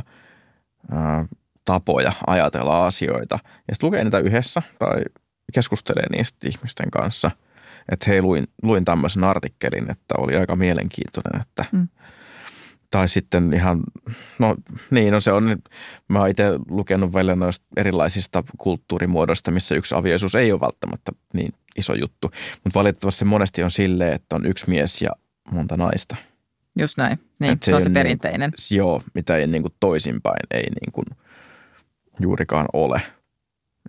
ää, tapoja ajatella asioita. Ja sitten lukee niitä yhdessä tai keskustelee niistä ihmisten kanssa. Että hei, luin, luin tämmöisen artikkelin, että oli aika mielenkiintoinen, että Mm. tai sitten ihan, no niin, no se on, mä oon itse lukenut välillä noista erilaisista kulttuurimuodoista, missä yksi avioisuus ei ole välttämättä niin iso juttu. Mutta valitettavasti se monesti on silleen, että on yksi mies ja monta naista. just näin. Niin, Et se on se ole perinteinen. Niin, joo, mitä ei niin kuin toisinpäin ei niin kuin juurikaan ole,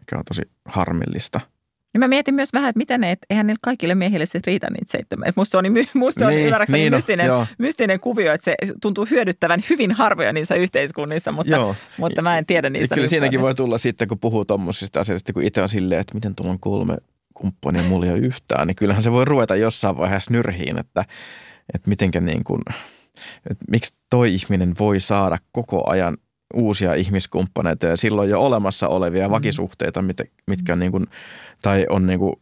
mikä on tosi harmillista. Ja mä mietin myös vähän, että miten ne, että eihän niille kaikille miehille se riitä niitä seitsemän. Että musta se on, niin, musta on Niin, ymmärräkseni niin on, mystinen, joo. mystinen kuvio, että se tuntuu hyödyttävän hyvin harvoja niissä yhteiskunnissa, mutta, Joo. mutta mä en tiedä Ja niistä. kyllä nyt siinäkin paljon. voi tulla sitten, kun puhuu tuommoisista asioista, kun itse on silleen, että miten tuolla on kolme kumppania mulla yhtään, niin kyllähän se voi ruveta jossain vaiheessa nyrhiin, että, että mitenkä niin kuin, että miksi toi ihminen voi saada koko ajan uusia ihmiskumppaneita ja silloin jo olemassa olevia Mm. vakisuhteita, mit, mitkä on niin kuin, tai on niin kuin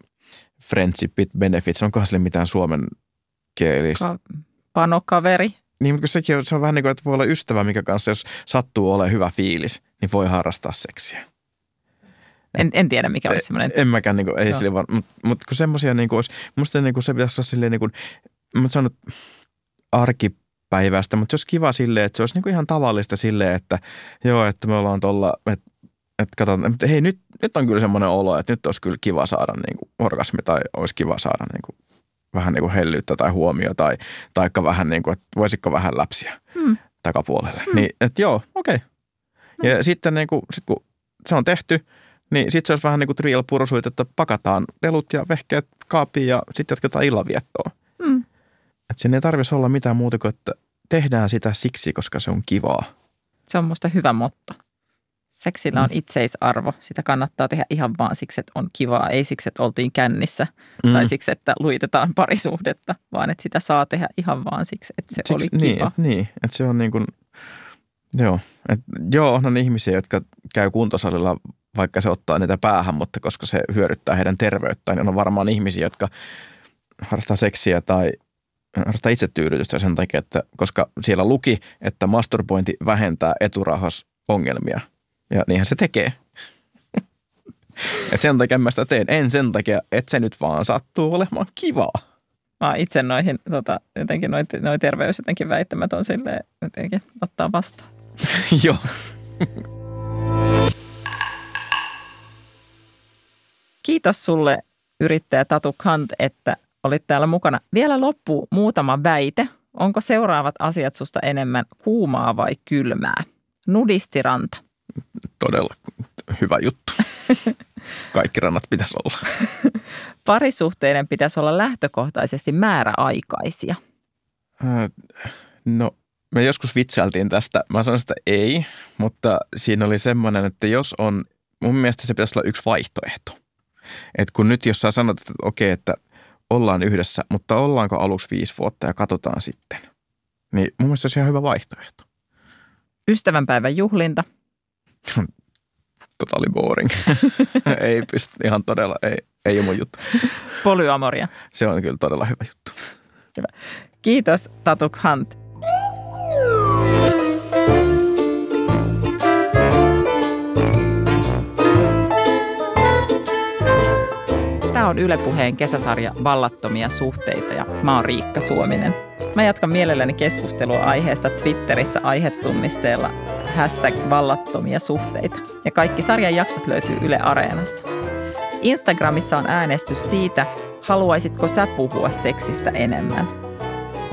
friendship benefits, onkohan sille mitään suomen kielistä? Ka- Panokaveri. Niin, mutta sekin on, se on vähän niin kuin, että voi olla ystävä, mikä kanssa, jos sattuu olemaan hyvä fiilis, niin voi harrastaa seksiä. En, en tiedä, mikä olisi semmoinen. En mäkään, niin kuin, ei sille vaan, mutta mut kun semmoisia niin kuin olisi, musta niin kuin se pitäisi olla silleen niin kuin, mä sanon arkipäiväistä, mutta se olisi kiva silleen, että se olisi niin kuin ihan tavallista silleen, että joo, että me ollaan tuolla, että että katsotaan, mutta hei nyt, nyt on kyllä semmoinen olo, että nyt olisi kyllä kiva saada niin kuin orgasmi tai olisi kiva saada niin kuin, vähän niin kuin hellyyttä tai huomio tai taikka vähän niin kuin, että voisitko vähän läpsiä Hmm. takapuolelle. Niin, että joo, okei. Okay. Ja sitten niin kuin, sit kun se on tehty, niin sitten se olisi vähän niin kuin trial pursuit, että pakataan lelut ja vehkeet kaapiin ja sitten jatketaan illanviettoa. Mm. Että siinä ei tarvitsisi olla mitään muuta kuin, että tehdään sitä siksi, koska se on kivaa. Se on musta hyvä motto. Seksillä on Mm. itseisarvo. Sitä kannattaa tehdä ihan vaan siksi, että on kivaa. Ei siksi, että oltiin kännissä Mm. tai siksi, että luitetaan parisuhdetta, vaan että sitä saa tehdä ihan vaan siksi, että se Siksi, oli niin, kiva. et, niin, että se on niin kuin, joo, et, joo, on ihmisiä, jotka käy kuntosalilla, vaikka se ottaa niitä päähän, mutta koska se hyödyttää heidän terveyttään, niin on varmaan ihmisiä, jotka harrastaa seksiä tai harrastaa itsetyydytystä sen takia, että koska siellä luki, että masturbointi vähentää eturahasongelmia. Ja niinhän se tekee. Et sen takia mä sitä teen. En sen takia, että se nyt vaan sattuu olemaan kivaa. Mä oon itse noihin, tota, jotenkin noi, noi terveys jotenkin väittämät on silleen jotenkin ottaa vastaan. Joo. Kiitos sulle yrittäjä Tatu Kant, että olit täällä mukana. Vielä loppuu muutama väite. Onko seuraavat asiat susta enemmän kuumaa vai kylmää? Nudistiranta. Todella hyvä juttu. Kaikki rannat pitäisi olla. Parisuhteiden pitäisi olla lähtökohtaisesti määräaikaisia. Ää, No, me joskus vitsailtiin tästä. Mä sanoin, että ei, mutta siinä oli semmoinen, että jos on, mun mielestä se pitäisi olla yksi vaihtoehto. Et kun nyt jos sä sanot, että okei, että ollaan yhdessä, mutta ollaanko aluksi viisi vuotta ja katsotaan sitten. Niin mun mielestä se ihan hyvä vaihtoehto. Ystävänpäivän juhlinta. Totally boring. ei pysty, ihan todella, ei, ei ole mun juttu. Polyamoria. Se on kyllä todella hyvä juttu. Kiitos Tatu Kant. On Yle Puheen kesäsarja Vallattomia suhteita ja mä oon Riikka Suominen. Mä jatkan mielelläni keskustelua aiheesta Twitterissä aihetunnisteella hashtag vallattomia suhteita. Ja kaikki sarjan jaksot löytyy Yle Areenassa. Instagramissa on äänestys siitä, haluaisitko sä puhua seksistä enemmän.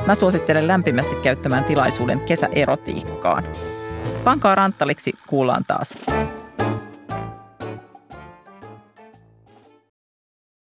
Mä suosittelen lämpimästi käyttämään tilaisuuden kesäerotiikkaan. Pankaa ranttaliksi, kuullaan taas.